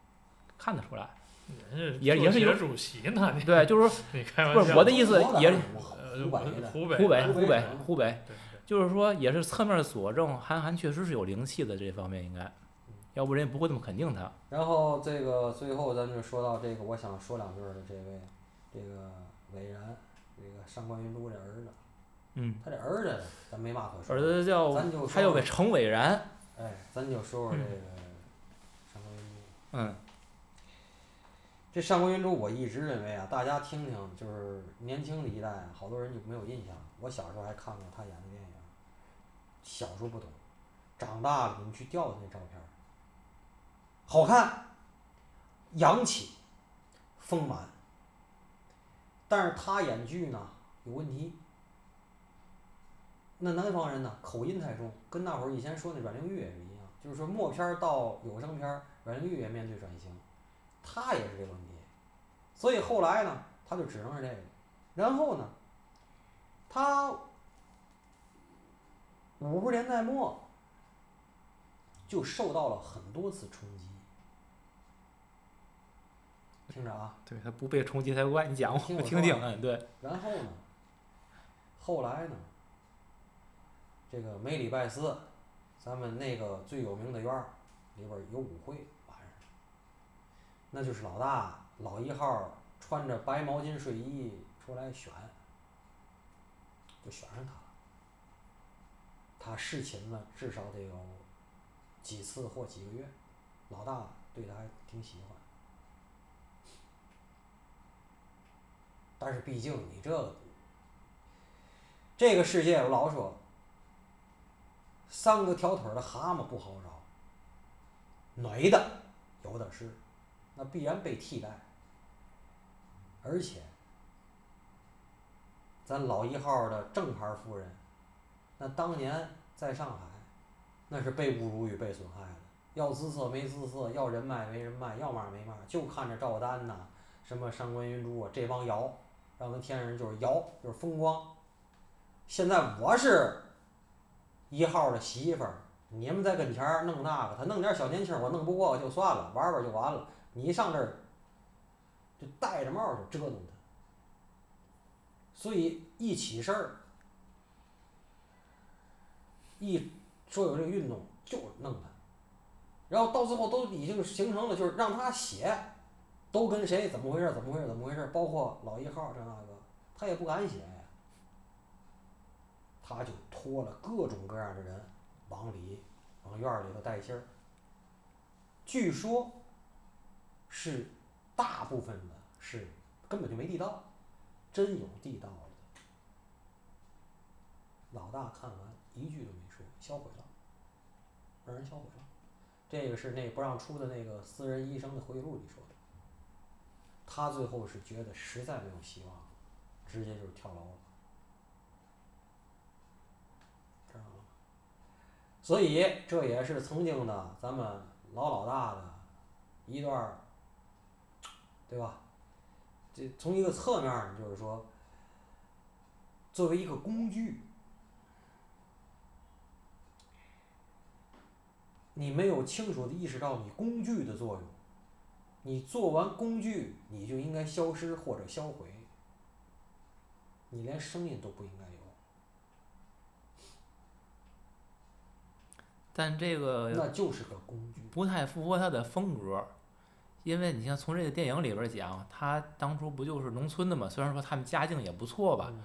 看得出来。人家也也是主席呢，对，就是说不？是我的意思也是呃，湖北，湖北湖北湖北就是说也是侧面佐证韩寒确实是有灵气的这方面应该，要不人也不会这么肯定他。然后这个最后咱就说到这个，我想说两句儿的这位，这个韦然，这个上官云珠这儿子，嗯，他这儿子咱没嘛可说，儿子叫他叫说个程伟然，哎，咱就说说这个上官云珠。嗯这上官云珠，我一直认为啊，大家听听，就是年轻的一代，好多人就没有印象。我小时候还看过他演的电影，小时候不懂，长大了你去调他那照片，好看，洋气，丰满。但是他演剧呢有问题，那南方人呢口音太重，跟那会儿以前说那阮玲玉也是一样，就是说默片到有声片，阮玲玉也面对转型。他也是这个问题，所以后来呢，他就只能是这个。然后呢，他五十年代末就受到了很多次冲击，听着啊，对他不被冲击才怪。你讲我听听，嗯，对，然后呢，后来呢，这个每礼拜四，咱们那个最有名的院儿里边儿有舞会，晚上，那就是老大老一号穿着白毛巾睡衣出来选，就选上他了。他侍寝了至少得有几次或几个月，老大对他还挺喜欢。但是毕竟你这个这个世界，我老说，三个条腿的蛤蟆不好找，女的有的是，那必然被替代。而且，咱老一号的正牌夫人，那当年在上海，那是被侮辱与被损害的，要姿色没姿色，要人脉没人脉，要嘛没嘛，就看着赵丹呐，什么上官云珠啊这帮妖，让人天上就是妖，就是风光。现在我是一号的媳妇儿，你们在跟前儿弄那个，他弄点小年轻，我弄不过就算了，玩玩就完了。你上这儿就戴着帽儿就折腾他，所以一起事儿，一说有这个运动就弄他，然后到最后都已经形成了，就是让他写，都跟谁怎么回事怎么回事怎么回事，包括老一号这那个，他也不敢写呀。他就托了各种各样的人往里往院里头带信儿。据说是大部分的是根本就没地道，真有地道的。老大看完一句都没说，销毁了，让人销毁了。这个是那不让出的那个私人医生的回忆录里说的。他最后是觉得实在没有希望，直接就是跳楼了。知道吗？所以这也是曾经的咱们老老大的一段，对吧？这从一个侧面儿，就是说，作为一个工具，你没有清楚的意识到你工具的作用，你做完工具，你就应该消失或者销毁，你连声音都不应该有。但这个那就是个工具。不太符合他的风格，因为你像从这个电影里边儿讲，他当初不就是农村的嘛？虽然说他们家境也不错吧，嗯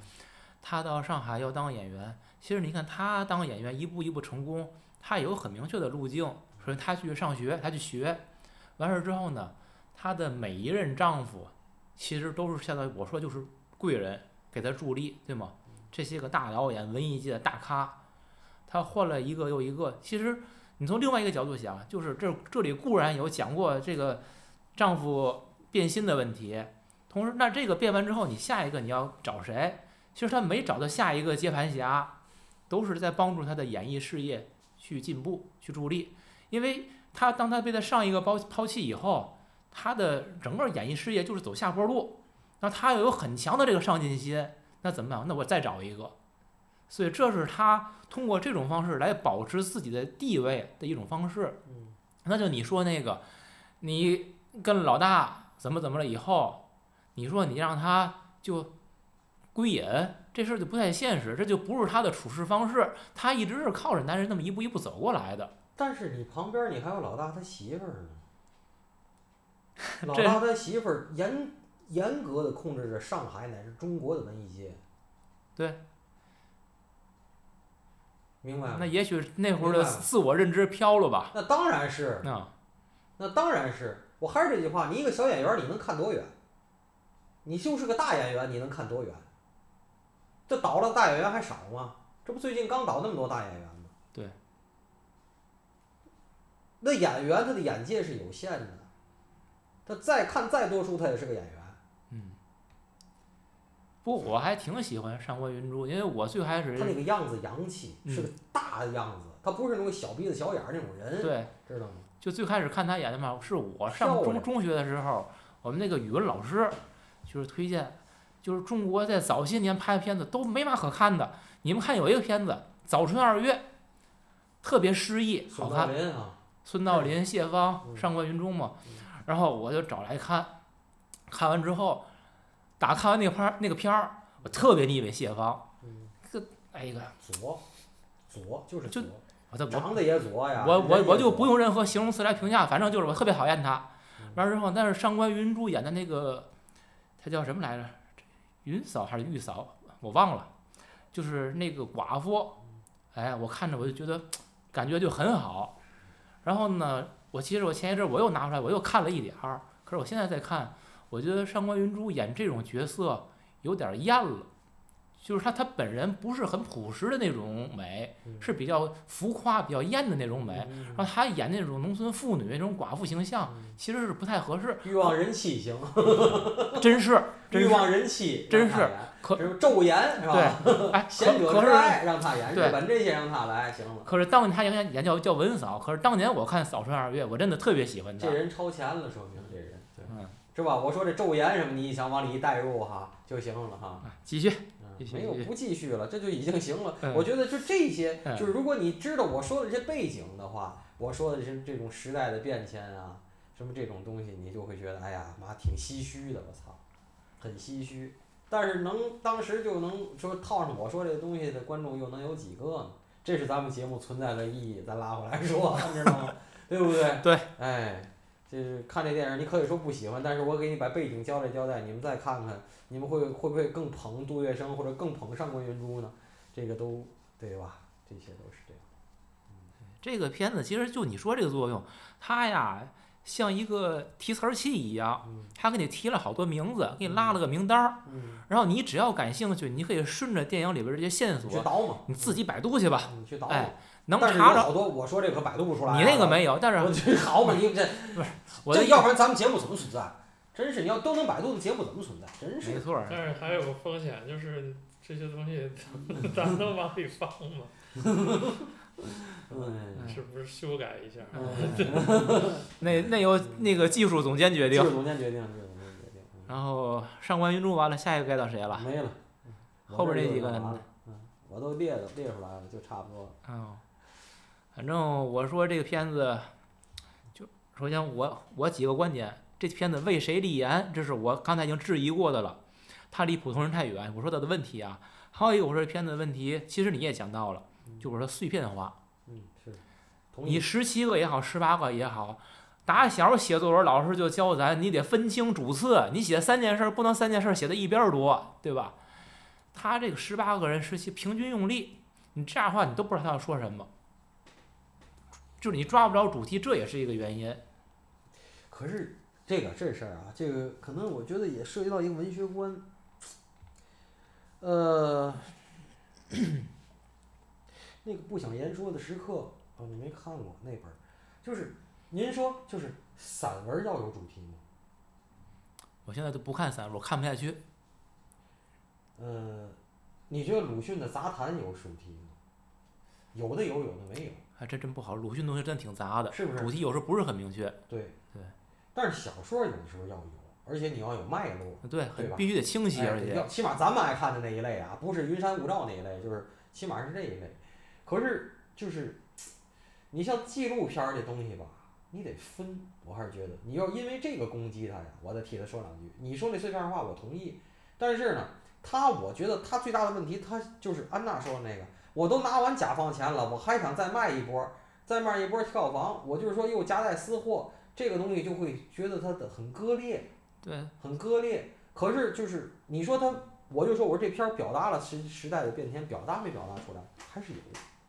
他到上海要当演员，其实你看他当演员一步一步成功，他有很明确的路径。首先他去上学，他去学，完事儿之后呢，他的每一任丈夫其实都是相当于我说就是贵人给他助力，对吗？这些个大导演、文艺界的大咖，他换了一个又一个。其实你从另外一个角度想，就是这这里固然有讲过这个丈夫变心的问题，同时那这个变完之后，你下一个你要找谁？其实他没找到下一个接盘侠，都是在帮助他的演艺事业去进步、去助力。因为他当他被他上一个抛抛弃以后，他的整个演艺事业就是走下坡路。那他又有很强的这个上进心，那怎么办？那我再找一个。所以这是他通过这种方式来保持自己的地位的一种方式。嗯那就你说那个，你跟老大怎么怎么了以后，你说你让他就归隐，这事儿就不太现实，这就不是他的处事方式。他一直是靠着男人那么一步一步走过来的。但是你旁边你还有老大他媳妇儿呢，老这大他媳妇儿严严格的控制着上海乃至中国的文艺界。对。明白吗？那也许那会儿的自我认知飘了吧？那当然是，啊，那当然是。我还是这句话，你一个小演员，你能看多远？你就是个大演员，你能看多远？这倒了大演员还少吗？这不最近刚倒那么多大演员吗？对。那演员他的眼界是有限的，他再看再多书，他也是个演员。嗯。不，我还挺喜欢上官云珠，因为我最开始他那个样子洋气，嗯是个大的样子，他不是那种小鼻子小眼儿那种人，对，知道吗？就最开始看他演的嘛，是我上中中学的时候，我们那个语文老师就是推荐，就是中国在早些年拍的片子都没嘛可看的。你们看有一个片子《早春二月》，特别诗意，好孙道看。孙道临、谢芳、嗯上官云中嘛嗯，然后我就找来看，看完之后，打看完那个片儿那个片儿，我特别腻歪谢芳。嗯，哎呀，左，左就是就左，长得也左呀。我我我就不用任何形容词来评价，反正就是我特别讨厌他。嗯完了之后，但是上官云珠演的那个，他叫什么来着？云嫂还是玉嫂？我忘了。就是那个寡妇，哎，我看着我就觉得感觉就很好。然后呢，我其实我前一阵儿我又拿出来，我又看了一点儿。可是我现在再看，我觉得上官云珠演这种角色有点儿艳了。就是他他本人不是很朴实的那种美，嗯是比较浮夸、比较艳的那种美。嗯然后他演那种农村妇女那种寡妇形象，嗯其实是不太合适，欲望人妻型，真是，欲望人妻真是可这是昼颜是吧？对，哎，贤者之爱让他演，对日本这些让他来行了。可是当年她演演叫叫文嫂，可是当年我看《扫春二月》，我真的特别喜欢她这。人超前了，说明这人对嗯，是吧？我说这昼颜什么，你想往里一带入哈就行了哈。继续没有不继续了，这就已经行了。嗯我觉得就这些，嗯就是如果你知道我说的这些背景的话，我说的是这种时代的变迁啊，什么这种东西，你就会觉得，哎呀妈，挺唏嘘的，我操，很唏嘘。但是能当时就能说套上我说这个东西的观众又能有几个呢？这是咱们节目存在的意义，咱拉回来说，你知道吗？对不对？对。哎，就是看这电影，你可以说不喜欢，但是我给你把背景交代交代，你们再看看，你们会会不会更捧杜月笙或者更捧上官云珠呢？这个都对吧？这些都是这样。这个片子其实就你说这个作用，它呀像一个提词器一样，嗯它给你提了好多名字，给你拉了个名单儿，嗯，然后你只要感兴趣，你可以顺着电影里边这些线索，你自己百度去吧，你去倒嘛。哎能有查着。好多我说这个可百度不出来啊。你那个没有，但我是这好嘛，你这我的这要不然咱们节目怎么存在？真是你要都能百度的节目怎么存在？真是没。错儿，但是还有个风险，就是这些东西咱 能往里放吗？嗯。是不是修改一下？嗯，那那由那个技术总监决定技术。总监决定，技术总监决定。嗯然后上官云珠完了，下一个该到谁了？没了。后边这几个我这就完了，嗯，我都列了列出来了，就差不多了。嗯，反正我说这个片子，就首先我我几个观点，这片子为谁立言，这是我刚才已经质疑过的了，它离普通人太远。我说它的问题啊，还有一个我说这片子的问题，其实你也讲到了，就是说碎片化。嗯，是。你。十七个也好，十八个也好，打小写作文老师就教咱，你得分清主次，你写三件事儿不能三件事儿写的一边儿多，对吧？他这个十八个人十七平均用力，你这样的话你都不知道他要说什么，就是你抓不着主题，这也是一个原因。可是这个这事儿啊，这个可能我觉得也涉及到一个文学观。呃，那个不想言说的时刻，哦，你没看过那本儿，就是您说就是散文要有主题吗？我现在都不看散文，我看不下去。呃，你觉得鲁迅的杂谈有主题吗？有的有，有的没有，还真真不好，鲁迅东西真挺杂的，是不是主题有时候不是很明确，对对。但是小说有的时候要有，而且你要有脉络。对，对吧很必须得清晰，哎而且要起码咱们爱看的那一类啊，不是云山雾罩那一类，就是起码是这一类。可是就是，你像纪录片儿这东西吧，你得分。我还是觉得，你要因为这个攻击他呀，我再替他说两句。你说那碎片化，我同意。但是呢，他我觉得他最大的问题，他就是安娜说的那个，我都拿完甲方钱了，我还想再卖一波，再卖一波票房，我就是说又夹带私货，这个东西就会觉得它的很割裂。对，很割裂。可是就是你说他，我就说我说这片儿表达了时时代的变迁，表达没表达出来，还是有，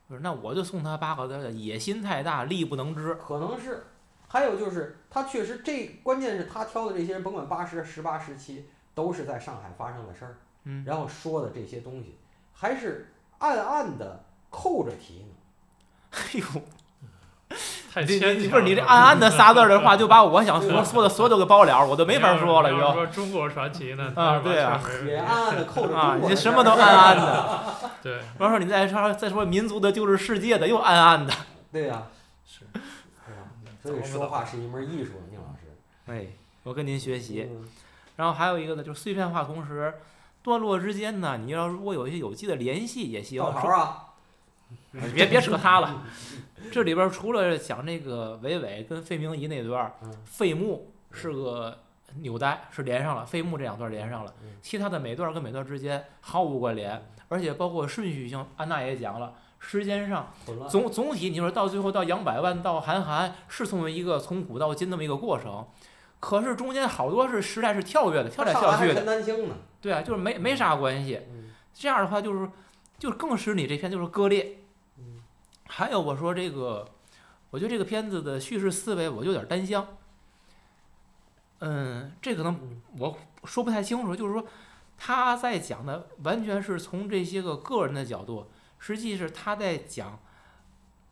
不是那我就送他八个字儿：野心太大，力不能支。可能是。还有就是他确实这关键是他挑的这些人，甭管八十、十八、十七，都是在上海发生的事儿，嗯，然后说的这些东西，还是暗暗的扣着题呢。哎呦。太你牵强你不是你这暗暗的仨字儿的话，就把我想说说的所有都给包了，我都没法说了，你说中国传奇呢？啊对啊完全没也暗暗的扣着啊，你什么都暗暗的。对，完事儿你再说再说民族的就是世界的，又暗暗的。对呀、是是吧？所以说话是一门艺术，宁老师。哎，我跟您学习。嗯然后还有一个呢，就是碎片化，同时段落之间呢，你要如果有一些有机的联系也行。别别扯他了，这里边儿除了讲那个韦伟跟费明仪那段费穆是个纽带是连上了，费穆这两段连上了，其他的每段跟每段之间毫无关联，而且包括顺序性，安娜也讲了，时间上。总总体你说到最后到杨百万到韩寒是从一个从古到今那么一个过程，可是中间好多是时代是跳跃的，跳来跳去的？对啊，就是没没啥关系。嗯这样的话就是就更使你这片就是割裂。嗯还有我说这个，我觉得这个片子的叙事思维我就有点单向。嗯，这可能嗯我说不太清楚，就是说他在讲的完全是从这些个个人的角度，实际是他在讲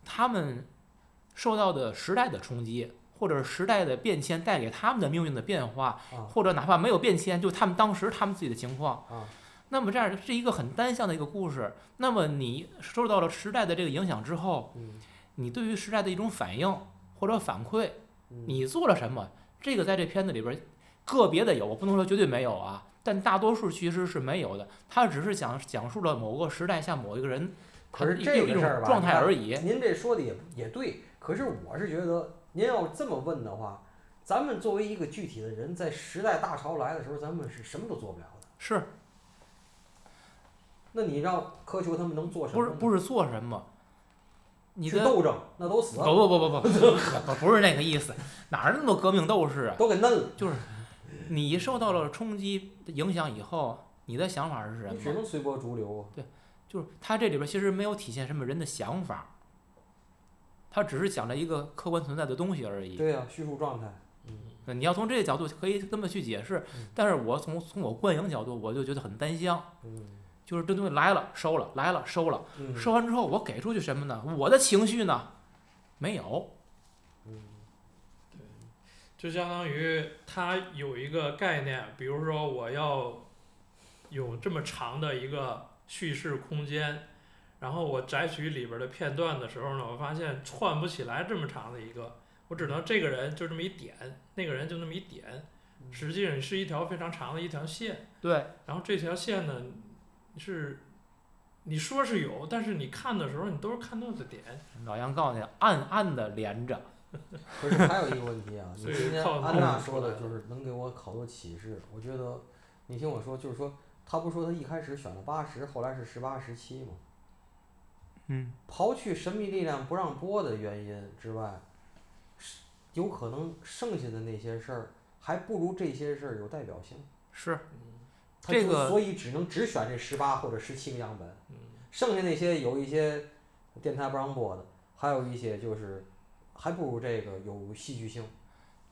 他们受到的时代的冲击，或者时代的变迁带给他们的命运的变化，啊或者哪怕没有变迁，就他们当时他们自己的情况。啊那么这样是一个很单向的一个故事。那么你受到了时代的这个影响之后，嗯你对于时代的一种反应或者反馈，嗯你做了什么？这个在这片子里边儿个别的有，我不能说绝对没有啊，但大多数其实是没有的。他只是讲讲述了某个时代下某一个人他可是的一一种这个事儿吧状态而已。您这说的也也对，可是我是觉得，您要这么问的话，咱们作为一个具体的人，在时代大潮来的时候，咱们是什么都做不了的。是那你让苛求他们能做什么？不是不是做什么？你的去斗争，那都死不了，不不不不不不是那个意思，哪儿那么多革命斗士啊？都给嫩了。就是你受到了冲击影响以后，你的想法是什么？你只能随波逐流啊。就是他这里边其实没有体现什么人的想法，他只是讲了一个客观存在的东西而已。对呀、叙述状态。呃你要从这个角度可以这么去解释嗯，但是我从从我观影角度，我就觉得很单向，嗯就是这东西来了收了，来了收了，嗯收完之后我给出去什么呢？我的情绪呢？没有。嗯对就相当于他有一个概念，比如说我要有这么长的一个叙事空间，然后我摘取里边儿的片段的时候呢，我发现串不起来这么长的一个，我只能这个人就这么一点，那个人就那么一点，实际上是一条非常长的一条线，对，然后这条线呢是。你说是有，但是你看的时候，你都是看到的点，老杨告诉你，暗暗的连着。不是还有一个问题啊，你今天靠安娜说的就是能给我好多启示。我觉得，你听我说，就是说，他不说他一开始选了八十，后来是十八十七吗？嗯，刨去神秘力量不让播的原因之外，是有可能剩下的那些事儿还不如这些事儿有代表性。是他就这个所以只能只选这十八或者十七个样本，嗯，剩下那些有一些电台不让播的，还有一些就是还不如这个有戏剧性。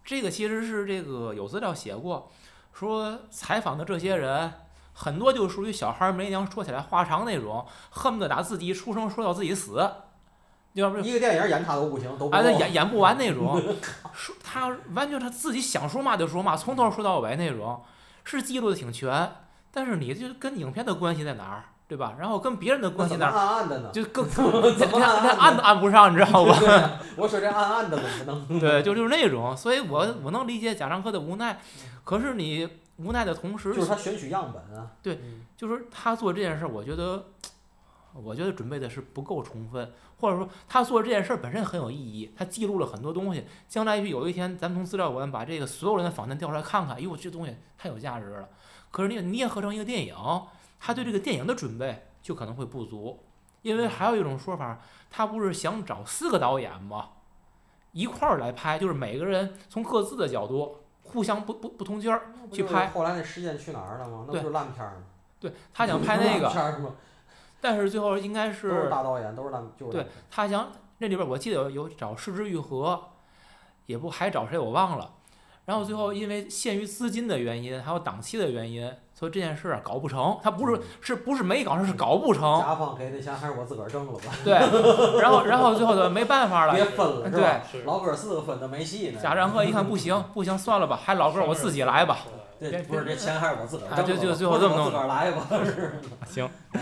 这个其实是这个有资料写过，说采访的这些人很多就属于小孩儿没娘说起来话长那种，恨不得打自己一出生说到自己死，要不一个电影演他都不行，都不哎，他演演不完那种，说他完全他自己想说嘛就说嘛，从头说到尾那种，是记录的挺全，但是你就跟影片的关系在哪儿，对吧？然后跟别人的关系在哪儿，暗暗的呢？就更怎么连连按都 按不上，你知道吧？我说这暗暗的怎么弄？对，就就是那种，所以我我能理解贾樟柯的无奈，可是你无奈的同时，就是他选取样本啊。对嗯就是他做这件事儿，我觉得，我觉得准备的是不够充分，或者说他做这件事儿本身很有意义，他记录了很多东西。将来有一天，咱们从资料馆把这个所有人的访谈调出来看看，哎呦，这东西太有价值了。可是你你也合成一个电影，他对这个电影的准备就可能会不足，因为还有一种说法，他不是想找四个导演吗？一块儿来拍，就是每个人从各自的角度互相不不不通气儿。去拍后来那去哪儿了吗？那不是烂片儿吗？对他想拍那个？但是最后应该都是是大导演，都是烂，就是对他想那里边我记得有有找失之愈合，也不还找谁我忘了。然后最后因为限于资金的原因，还有档期的原因，所以这件事儿搞不成。他不是是不是没搞成，是搞不成。甲方给的钱还是我自个儿挣了吧？对，然后然后最后就没办法了。别分了，是对吧？老哥四个分的没戏呢。贾樟柯一看不行不行，算了吧，还老哥我自己来吧。对，不是这钱还是我自个儿啊挣的吧，就就最后这么弄我自个儿来吧，是。行，哎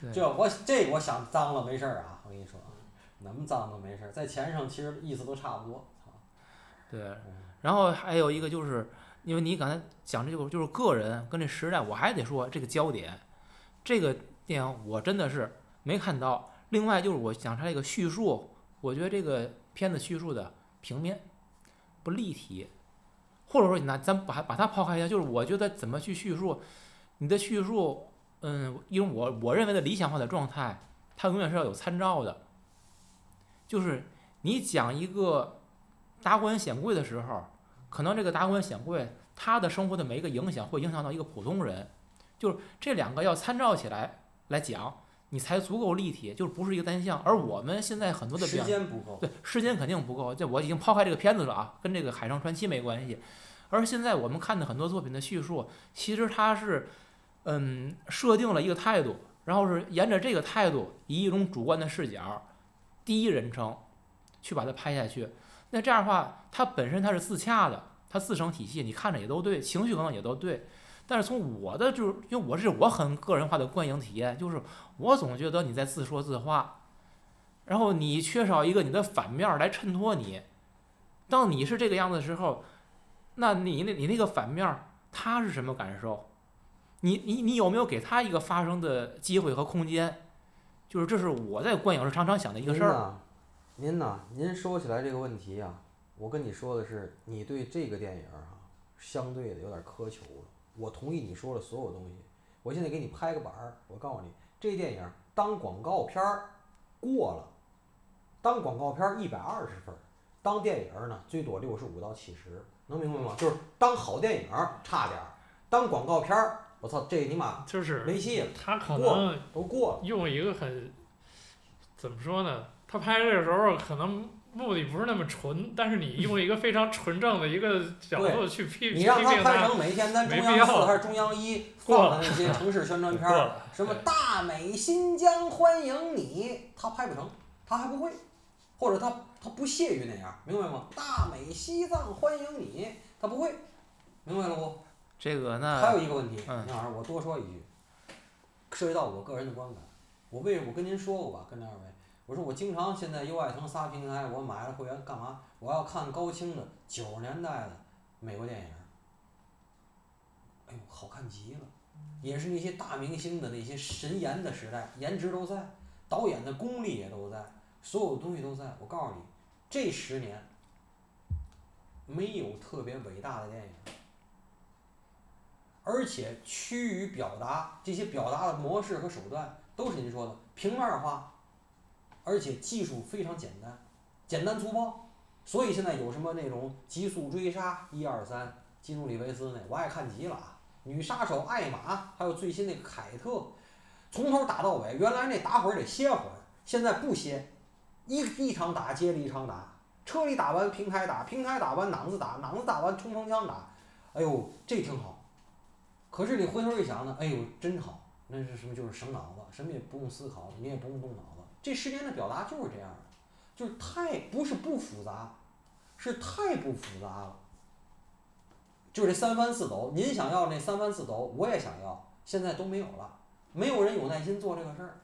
对这我这我想脏了没事儿啊，我跟你说啊，那么脏都没事儿，在钱上其实意思都差不多。对，嗯然后还有一个就是，因为你刚才讲这个就是个人跟这时代，我还得说这个焦点，这个电影我真的是没看到。另外就是我讲它这个叙述，我觉得这个片子叙述的平面不立体，或者说你拿咱把把它抛开一下，就是我觉得怎么去叙述，你的叙述，嗯，因为我我认为的理想化的状态，它永远是要有参照的，就是你讲一个达官显贵的时候，可能这个达官显贵他的生活的每一个影响会影响到一个普通人，就是这两个要参照起来来讲，你才足够立体，就是不是一个单向。而我们现在很多的时表间不够。对，时间肯定不够，这我已经抛开这个片子了啊，跟这个《海上传奇》没关系。而现在我们看的很多作品的叙述，其实它是，嗯，设定了一个态度，然后是沿着这个态度，以一种主观的视角，第一人称，去把它拍下去。那这样的话，它本身它是自洽的，它自成体系，你看着也都对，情绪可能也都对。但是从我的就是，因为我是我很个人化的观影体验，就是我总觉得你在自说自话。然后你缺少一个你的反面来衬托你，当你是这个样子的时候，那你那你那个反面他是什么感受？你你你有没有给他一个发声的机会和空间？就是这是我在观影时常常想的一个事儿。您呐，您说起来这个问题呀、我跟你说的是，你对这个电影儿哈、相对的有点苛求了。我同意你说的所有东西，我现在给你拍个板儿，我告诉你，这电影儿当广告片儿过了，当广告片儿一百二十分儿，当电影儿呢最多六十五到七十，能明白吗？就是当好电影儿差点儿，当广告片儿，我操，这你妈就是没戏了，他可过能都过了。用一个很怎么说呢？他拍这个时候可能目的不是那么纯，但是你用一个非常纯正的一个角度去批批你让他，拍成每天咱中央四还是中央一放的那些城市宣传片儿，什么大美新疆欢迎你，他拍不成，他还不会，或者他他不屑于那样，明白吗？大美西藏欢迎你，他不会，明白了不？这个还有一个问题，嗯杨老师，我多说一句，涉及到我个人的观感。我为我跟您说过吧，跟那二位，我说我经常现在优爱腾仨平台，我买了会员干嘛？我要看高清的九十年代的美国电影。哎呦，好看极了，也是那些大明星的那些神颜的时代，颜值都在，导演的功力也都在，所有东西都在。我告诉你，这十年没有特别伟大的电影。而且趋于表达这些表达的模式和手段都是您说的平面化，而且技术非常简单，简单粗暴。所以现在有什么那种极速追杀一二三，基努里维斯那我爱看极了啊，女杀手艾玛，还有最新那个凯特，从头打到尾。原来那打会儿得歇会儿，现在不歇，一一场打接着一场打，车里打完平台打，平台打完脑子打，脑子打完冲锋枪打，哎呦这挺好。可是你回头一想呢，哎呦，真好，那是什么？就是省脑子，什么也不用思考，你也不用动脑。这十年的表达就是这样的，就是太不是不复杂，是太不复杂了。就是这三番四抖，您想要那三番四抖，我也想要，现在都没有了，没有人有耐心做这个事儿。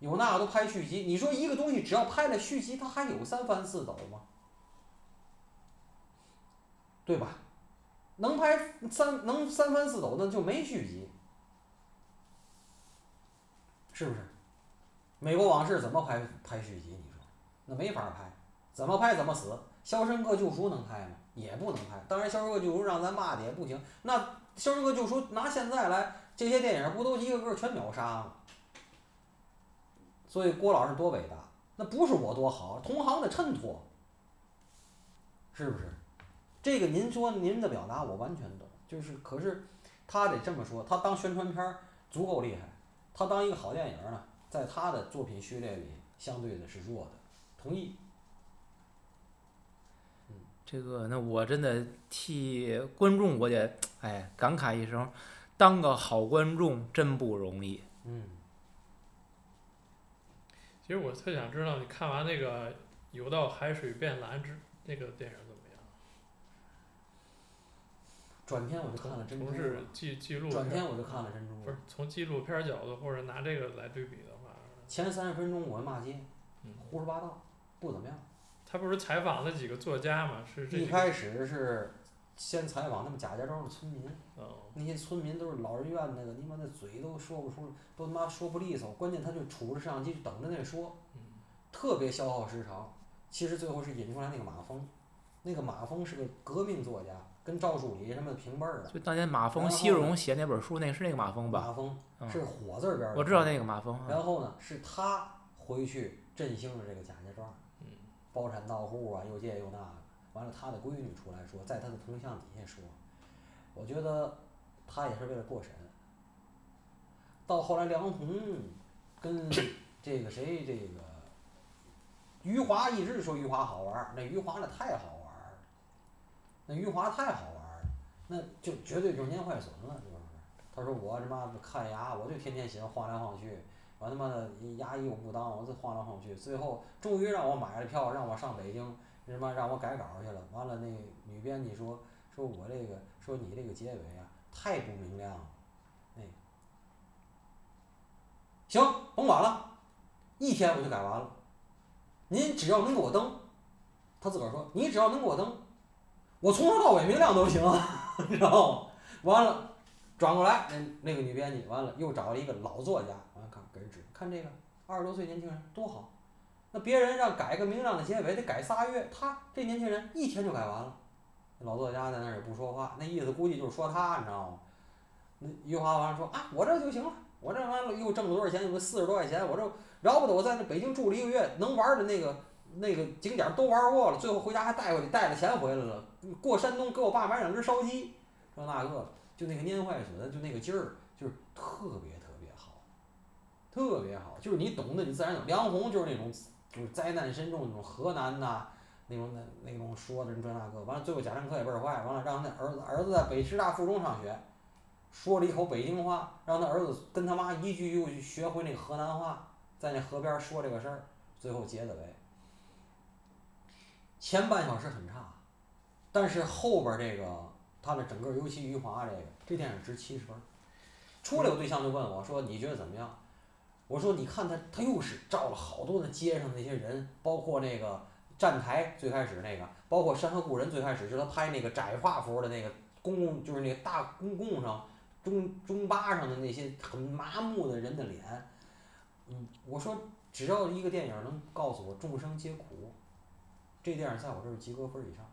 有那个都拍续集，你说一个东西只要拍了续集，它还有三番四抖吗？对吧？能拍三能三番四抖，那就没续集，是不是？美国往事怎么拍拍续集？你说那没法拍，怎么拍怎么死。肖申克救赎能拍吗？也不能拍。当然，肖申克救赎让咱骂的也不行。那肖申克救赎拿现在来，这些电影不都一个个全秒杀吗？所以郭老师多伟大，那不是我多好，同行的衬托，是不是？这个您说您的表达我完全懂，就是可是他得这么说，他当宣传片足够厉害，他当一个好电影呢，在他的作品序列里相对的是弱的，同意。这个那我真的替观众我得哎感慨一声，当个好观众真不容易。嗯，其实我特想知道，你看完那个《游到海水变蓝》之那个电影怎么样？转天我就看了珍珠从是了，纪纪录转片天我就看了珍珠不是。从纪录片角度，或者拿这个来对比的话，前三十分钟我骂街，嗯，胡说八道，不怎么样。他不是采访了几个作家嘛？是这一开始是先采访他们贾家庄的村民，哦，那些村民都是老人院那个，你妈那嘴都说不出，都他妈说不利索，关键他就杵着摄像机等着那说，嗯特别消耗时长。其实最后是引出来那个马蜂，那个马蜂是个革命作家，跟赵树理什么平辈儿的。就当年马峰、然西后呢荣写那本书，那是那个马蜂吧？马峰嗯是火字儿边儿的我知道那个马峰。啊然后呢，是他回去振兴了这个贾家庄，嗯，包产到户啊，又这又那的。完了，他的闺女出来说，在他的铜像底下说，我觉得他也是为了过审。到后来，梁鸿跟这个谁，这个余华一直说余华好玩儿，那余华那太好那余华太好玩儿了，那就绝对中间坏损了，就是。他说我他妈看牙，我就天天喜欢晃来晃去，完他妈的牙医我不当，我就晃来晃去，最后终于让我买了票，让我上北京，他妈让我改稿去了。完了，那女编辑说说我这个说你这个结尾啊太不明亮了，那行甭管了，一天我就改完了。您只要能给我登，他自个儿说你只要能给我登，我从头到尾明亮都行，你知道吗？完了。转过来，那那个女编辑完了又找了一个老作家，完了看给人指，看这个二十多岁年轻人多好，那别人让改个明亮的结尾得改仨月，他这年轻人一天就改完了。老作家在那儿也不说话，那意思估计就是说他，你知道吗？那余华完了说啊，我这就行了，我这完了又挣了多少钱？有个四十多块钱，我这饶不得我在那北京住了一个月，能玩的那个那个景点都玩过了，最后回家还带回去带了钱回来了。过山东给我爸买两只烧鸡，说那个。就那个年坏损，就那个劲儿，就是特别特别好，特别好。就是你懂得，你自然懂。梁鸿就是那种，就是灾难深重那种河南呐，那种那那种说的这那个。完了，最后贾樟柯也倍儿坏，完了让他儿子儿子在北师大附中上学，说了一口北京话，让他儿子跟他妈一句一句学会那个河南话，在那河边说这个事儿，最后结的尾。前半小时很差，但是后边这个。他的整个，尤其余华这个，这电影值七十分。出来，我对象就问我说：“你觉得怎么样？”我说：“你看他，他又是照了好多的街上那些人，包括那个站台最开始那个，包括《山河故人》最开始是他拍那个窄画幅的那个公共，就是那个大公共上中中巴上的那些很麻木的人的脸。嗯，我说只要一个电影能告诉我众生皆苦，这电影在我这儿及格分以上。”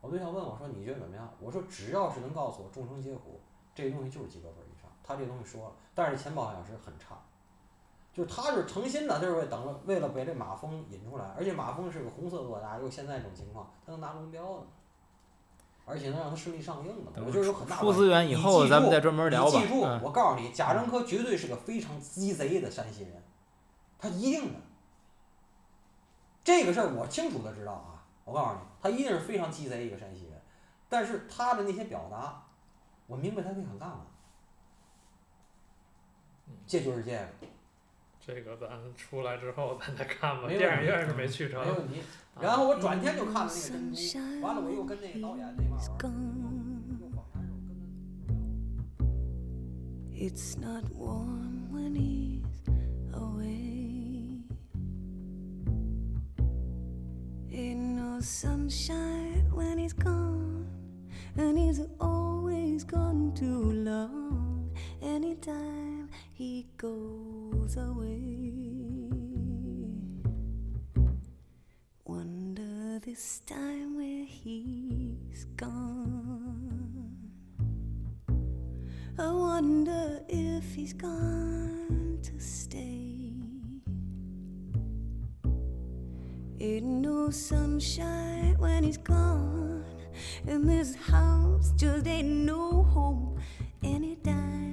我对象问我说：“你觉得怎么样？”我说：“只要是能告诉我众生皆苦，这东西就是及格分以上。”他这东西说了，但是前半小时很差，就是他是诚心的，就是为等了为了被这马蜂引出来，而且马蜂是个红色作家，又现在这种情况，他能拿龙标的，而且能让他顺利上映的，我就是有很大。出资源以后咱们再专门聊吧。你记住，我告诉你，贾樟柯绝对是个非常鸡贼的山西人，他一定的。这个事儿我清楚的知道啊。我告诉你，他一定是非常鸡贼一个山西人，但是他的那些表达，我明白他为想干嘛。这就是这个。这个咱出来之后咱再看吧，没电影院是没去成。没问题。然后我转天就看了那个珍珠，完了我又跟那个导演那块儿 sunshine when he's gone, and he's always gone too long. Anytime he goes away, wonder this time where he's gone. I wonder if he's gone to stay. Ain't no sunshine when he's gone, and this house just ain't no home anytime